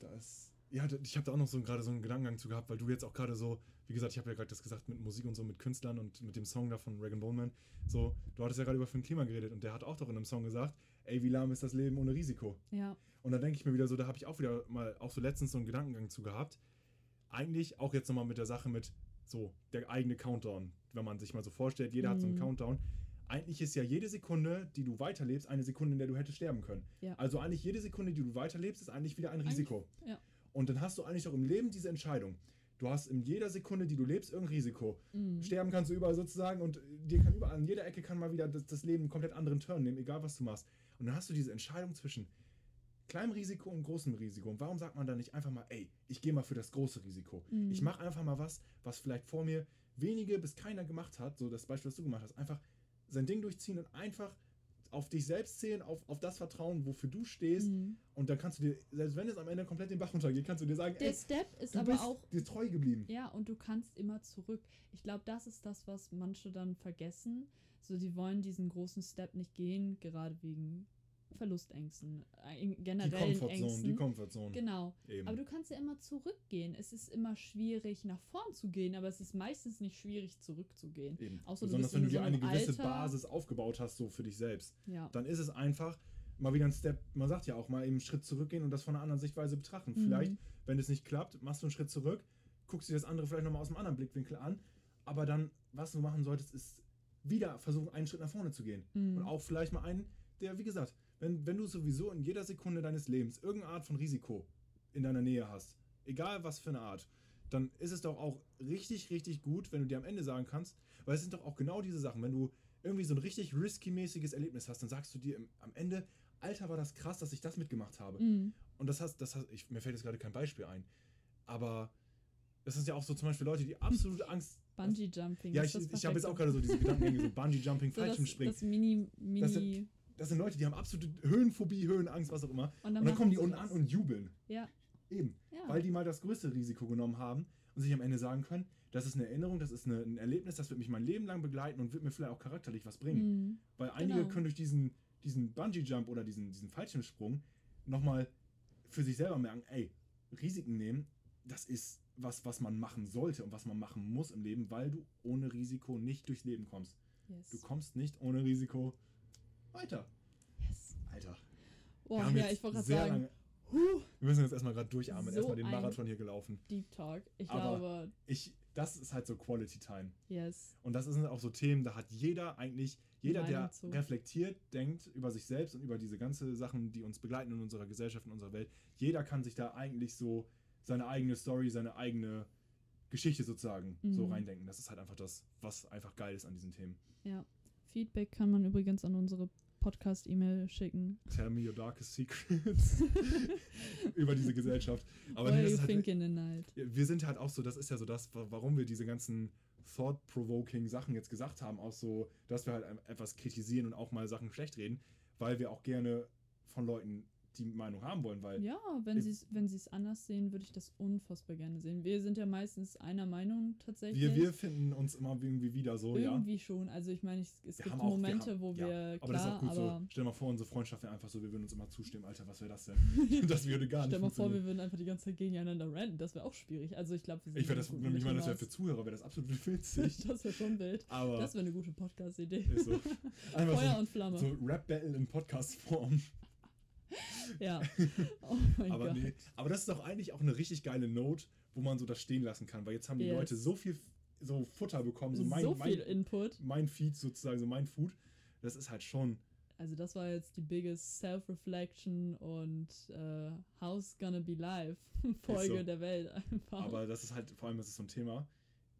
Da ist, ja, ich habe da auch noch so gerade so einen Gedankengang zu gehabt, weil du jetzt auch gerade so, wie gesagt, ich habe ja gerade das gesagt mit Musik und so, mit Künstlern und mit dem Song da von Regan Bowman. So, du hattest ja gerade über Finn Kliman geredet und der hat auch doch in einem Song gesagt, ey, wie lahm ist das Leben ohne Risiko? ja, Und da denke ich mir wieder so, da habe ich auch wieder mal, auch so letztens so einen Gedankengang zu gehabt. Eigentlich auch jetzt nochmal mit der Sache mit so, der eigene Countdown. Wenn man sich mal so vorstellt, jeder hat so einen Mhm. Countdown. Eigentlich ist ja jede Sekunde, die du weiterlebst, eine Sekunde, in der du hättest sterben können. Ja. Also eigentlich jede Sekunde, die du weiterlebst, ist eigentlich wieder ein Eigentlich- Risiko. ja. Und dann hast du eigentlich auch im Leben diese Entscheidung. Du hast in jeder Sekunde, die du lebst, irgendein Risiko. Mhm. Sterben kannst du überall sozusagen und dir kann überall, an jeder Ecke kann mal wieder das, das Leben einen komplett anderen Turn nehmen, egal was du machst. Und dann hast du diese Entscheidung zwischen kleinem Risiko und großem Risiko. Und warum sagt man dann nicht einfach mal, ey, ich gehe mal für das große Risiko. Mhm. Ich mache einfach mal was, was vielleicht vor mir wenige bis keiner gemacht hat, so das Beispiel, was du gemacht hast. Einfach sein Ding durchziehen und einfach auf dich selbst zählen, auf, auf das Vertrauen, wofür du stehst. Mhm. Und dann kannst du dir, selbst wenn es am Ende komplett den Bach runtergeht, kannst du dir sagen, Der ey, Step ist du aber bist auch dir treu geblieben. Ja, und du kannst immer zurück. Ich glaube, das ist das, was manche dann vergessen. So, die wollen diesen großen Step nicht gehen, gerade wegen Verlustängsten, äh, in Die Ängsten. die Comfortzone. genau. Eben. Aber du kannst ja immer zurückgehen. Es ist immer schwierig, nach vorn zu gehen, aber es ist meistens nicht schwierig, zurückzugehen. Eben. Auch so, du Besonders bist wenn du dir so eine gewisse Alter- Basis aufgebaut hast, so für dich selbst. Ja. Dann ist es einfach mal wieder ein Step, man sagt ja auch mal eben einen Schritt zurückgehen und das von einer anderen Sichtweise betrachten. Mhm. Vielleicht, wenn es nicht klappt, machst du einen Schritt zurück, guckst dir das andere vielleicht nochmal aus einem anderen Blickwinkel an, aber dann, was du machen solltest, ist wieder versuchen, einen Schritt nach vorne zu gehen. Mhm. Und auch vielleicht mal einen, der, wie gesagt, wenn, wenn du sowieso in jeder Sekunde deines Lebens irgendeine Art von Risiko in deiner Nähe hast, egal was für eine Art, dann ist es doch auch richtig, richtig gut, wenn du dir am Ende sagen kannst, weil es sind doch auch genau diese Sachen, wenn du irgendwie so ein richtig risky-mäßiges Erlebnis hast, dann sagst du dir im, am Ende, Alter, war das krass, dass ich das mitgemacht habe. Mhm. Und das hast, das hast, ich, mir fällt jetzt gerade kein Beispiel ein, aber das sind ja auch so zum Beispiel Leute, die absolute Angst. Bungee Jumping. Ja, ich, das ich habe jetzt auch gerade so diese Gedankengänge, so Bungee-Jumping, so das, Fallschirmspringen. das Mini, Mini. Das sind- Das sind Leute, die haben absolute Höhenphobie, Höhenangst, was auch immer. und dann, Und dann kommen die unten an und jubeln. Ja, Eben. ja. Weil die mal das größte Risiko genommen haben und sich am Ende sagen können, das ist eine Erinnerung, das ist eine, ein Erlebnis, das wird mich mein Leben lang begleiten und wird mir vielleicht auch charakterlich was bringen. Mhm. Weil einige Genau. können durch diesen, diesen Bungee-Jump oder diesen, diesen Fallschirmsprung nochmal für sich selber merken, ey, Risiken nehmen, das ist was, was man machen sollte und was man machen muss im Leben, weil du ohne Risiko nicht durchs Leben kommst. Yes. Du kommst nicht ohne Risiko weiter. yes. Alter. Haben ja, ich wollte gerade sagen, lange- huh, Wir müssen jetzt erstmal gerade durchatmen, So erstmal den Marathon hier gelaufen. Deep Talk. Ich Aber- glaube, Ich, das ist halt so Quality Time. yes. Und das sind auch so Themen, da hat jeder eigentlich, jeder, der Meinung zu. reflektiert denkt über sich selbst und über diese ganze Sachen, die uns begleiten in unserer Gesellschaft, in unserer Welt, jeder kann sich da eigentlich so seine eigene Story, seine eigene Geschichte sozusagen so Mhm. reindenken. Das ist halt einfach das, was einfach geil ist an diesen Themen. Ja. Feedback kann man übrigens an unsere Podcast-E-Mail schicken. Tell me your darkest secrets über diese Gesellschaft. Aber What are you halt, in night? wir sind halt auch so, das ist ja so das, wa- warum wir diese ganzen thought-provoking Sachen jetzt gesagt haben, auch so, dass wir halt etwas kritisieren und auch mal Sachen schlecht reden, weil wir auch gerne von Leuten die Meinung haben wollen, weil Ja, wenn sie es wenn anders sehen, würde ich das unfassbar gerne sehen. Wir sind ja meistens einer Meinung tatsächlich. wir, wir finden uns immer irgendwie wieder so, ja. Irgendwie schon. Also ich meine, es Wir gibt auch- wir Momente, haben- wo ja, wir, Aber das ist auch klar, gut aber so. Stell dir mal vor, unsere Freundschaft wäre einfach so, wir würden uns immer zustimmen. Alter, was wäre das denn? das würde gar nicht stell mal vor, wir würden einfach die ganze Zeit gegeneinander ranten. Das wäre auch schwierig. Also ich glaube, wir sind Ich das, ich meine, das wäre für. Zuhörer, wäre das absolut witzig. Das wäre schon wild. aber Das wäre eine gute Podcast-Idee. so. Feuer so, und Flamme. so Rap-Battle in Podcast-Form. Ja. Oh mein Aber, Gott. nee, aber das ist doch eigentlich auch eine richtig geile Note, wo man so das stehen lassen kann, weil jetzt haben die Yes. Leute so viel so Futter bekommen, so mein, so mein, viel Input. mein Feed sozusagen, so mein Food. Das ist halt schon, also das war jetzt die biggest Self-Reflection und äh, How's Gonna Be Live Folge so. der Welt einfach. Aber das ist halt, vor allem, das ist so ein Thema.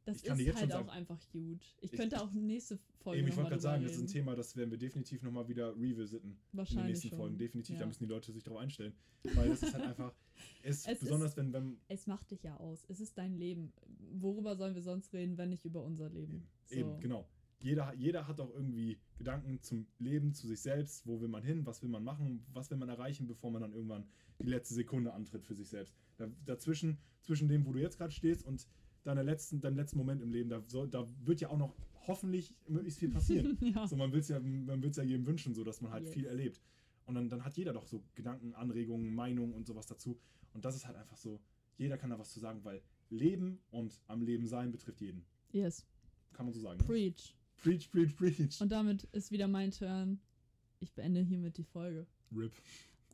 Das ist halt auch sagen- einfach huge. Ich, Ich- könnte auch nächste Folge Eben, ich wollte gerade sagen, drüber das ist ein reden. Thema, das werden wir definitiv nochmal wieder revisiten in den Wahrscheinlich nächsten schon. Folgen. Definitiv, ja. da müssen die Leute sich darauf einstellen. Weil das ist halt einfach, es, Es besonders ist- wenn, wenn Es macht dich ja aus. Es ist dein Leben. Worüber sollen wir sonst reden, wenn nicht über unser Leben? Eben, So. eben genau. Jeder, jeder hat auch irgendwie Gedanken zum Leben, zu sich selbst. Wo will man hin? Was will man machen? Was will man erreichen, bevor man dann irgendwann die letzte Sekunde antritt für sich selbst? Da, dazwischen, zwischen dem, wo du jetzt gerade stehst und deiner letzten, deinem letzten Moment im Leben, da, soll, da wird ja auch noch hoffentlich möglichst viel passieren. ja. so, man will es ja, man will's ja jedem wünschen, so dass man halt Yes. viel erlebt. Und dann, dann hat jeder doch so Gedanken, Anregungen, Meinungen und sowas dazu. Und das ist halt einfach so, jeder kann da was zu sagen, weil Leben und am Leben sein betrifft jeden. Yes. Kann man so sagen. ne? Preach. Preach, preach, preach. Und damit ist wieder mein Turn. Ich beende hiermit die Folge. RIP.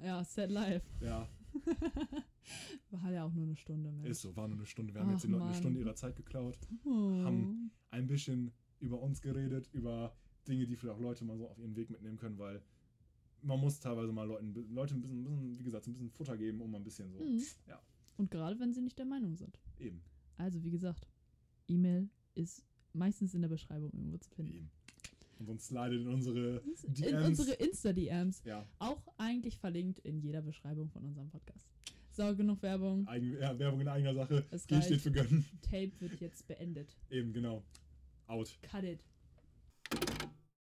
Ja, set live. Ja, War ja auch nur eine Stunde, Mensch. ist so, war nur eine Stunde. Wir haben Ach, jetzt den Leuten eine. Stunde ihrer Zeit geklaut, Oh. haben- ein bisschen über uns geredet, über Dinge, die vielleicht auch Leute mal so auf ihren Weg mitnehmen können, weil man muss teilweise mal Leuten, Leute ein bisschen, ein bisschen, wie gesagt, ein bisschen Futter geben, um mal ein bisschen so, Mhm. ja. Und gerade wenn sie nicht der Meinung sind. eben, Also, wie gesagt, E-Mail ist meistens in der Beschreibung irgendwo zu finden. eben. Und sonst slidet in unsere In DMs. unsere Insta-DMs. ja, Auch eigentlich verlinkt in jeder Beschreibung von unserem Podcast. So, genug Werbung. Eigen, ja, Werbung in eigener Sache. Es G steht für gönnen. Tape wird jetzt beendet. Eben, genau. Out. Cut it.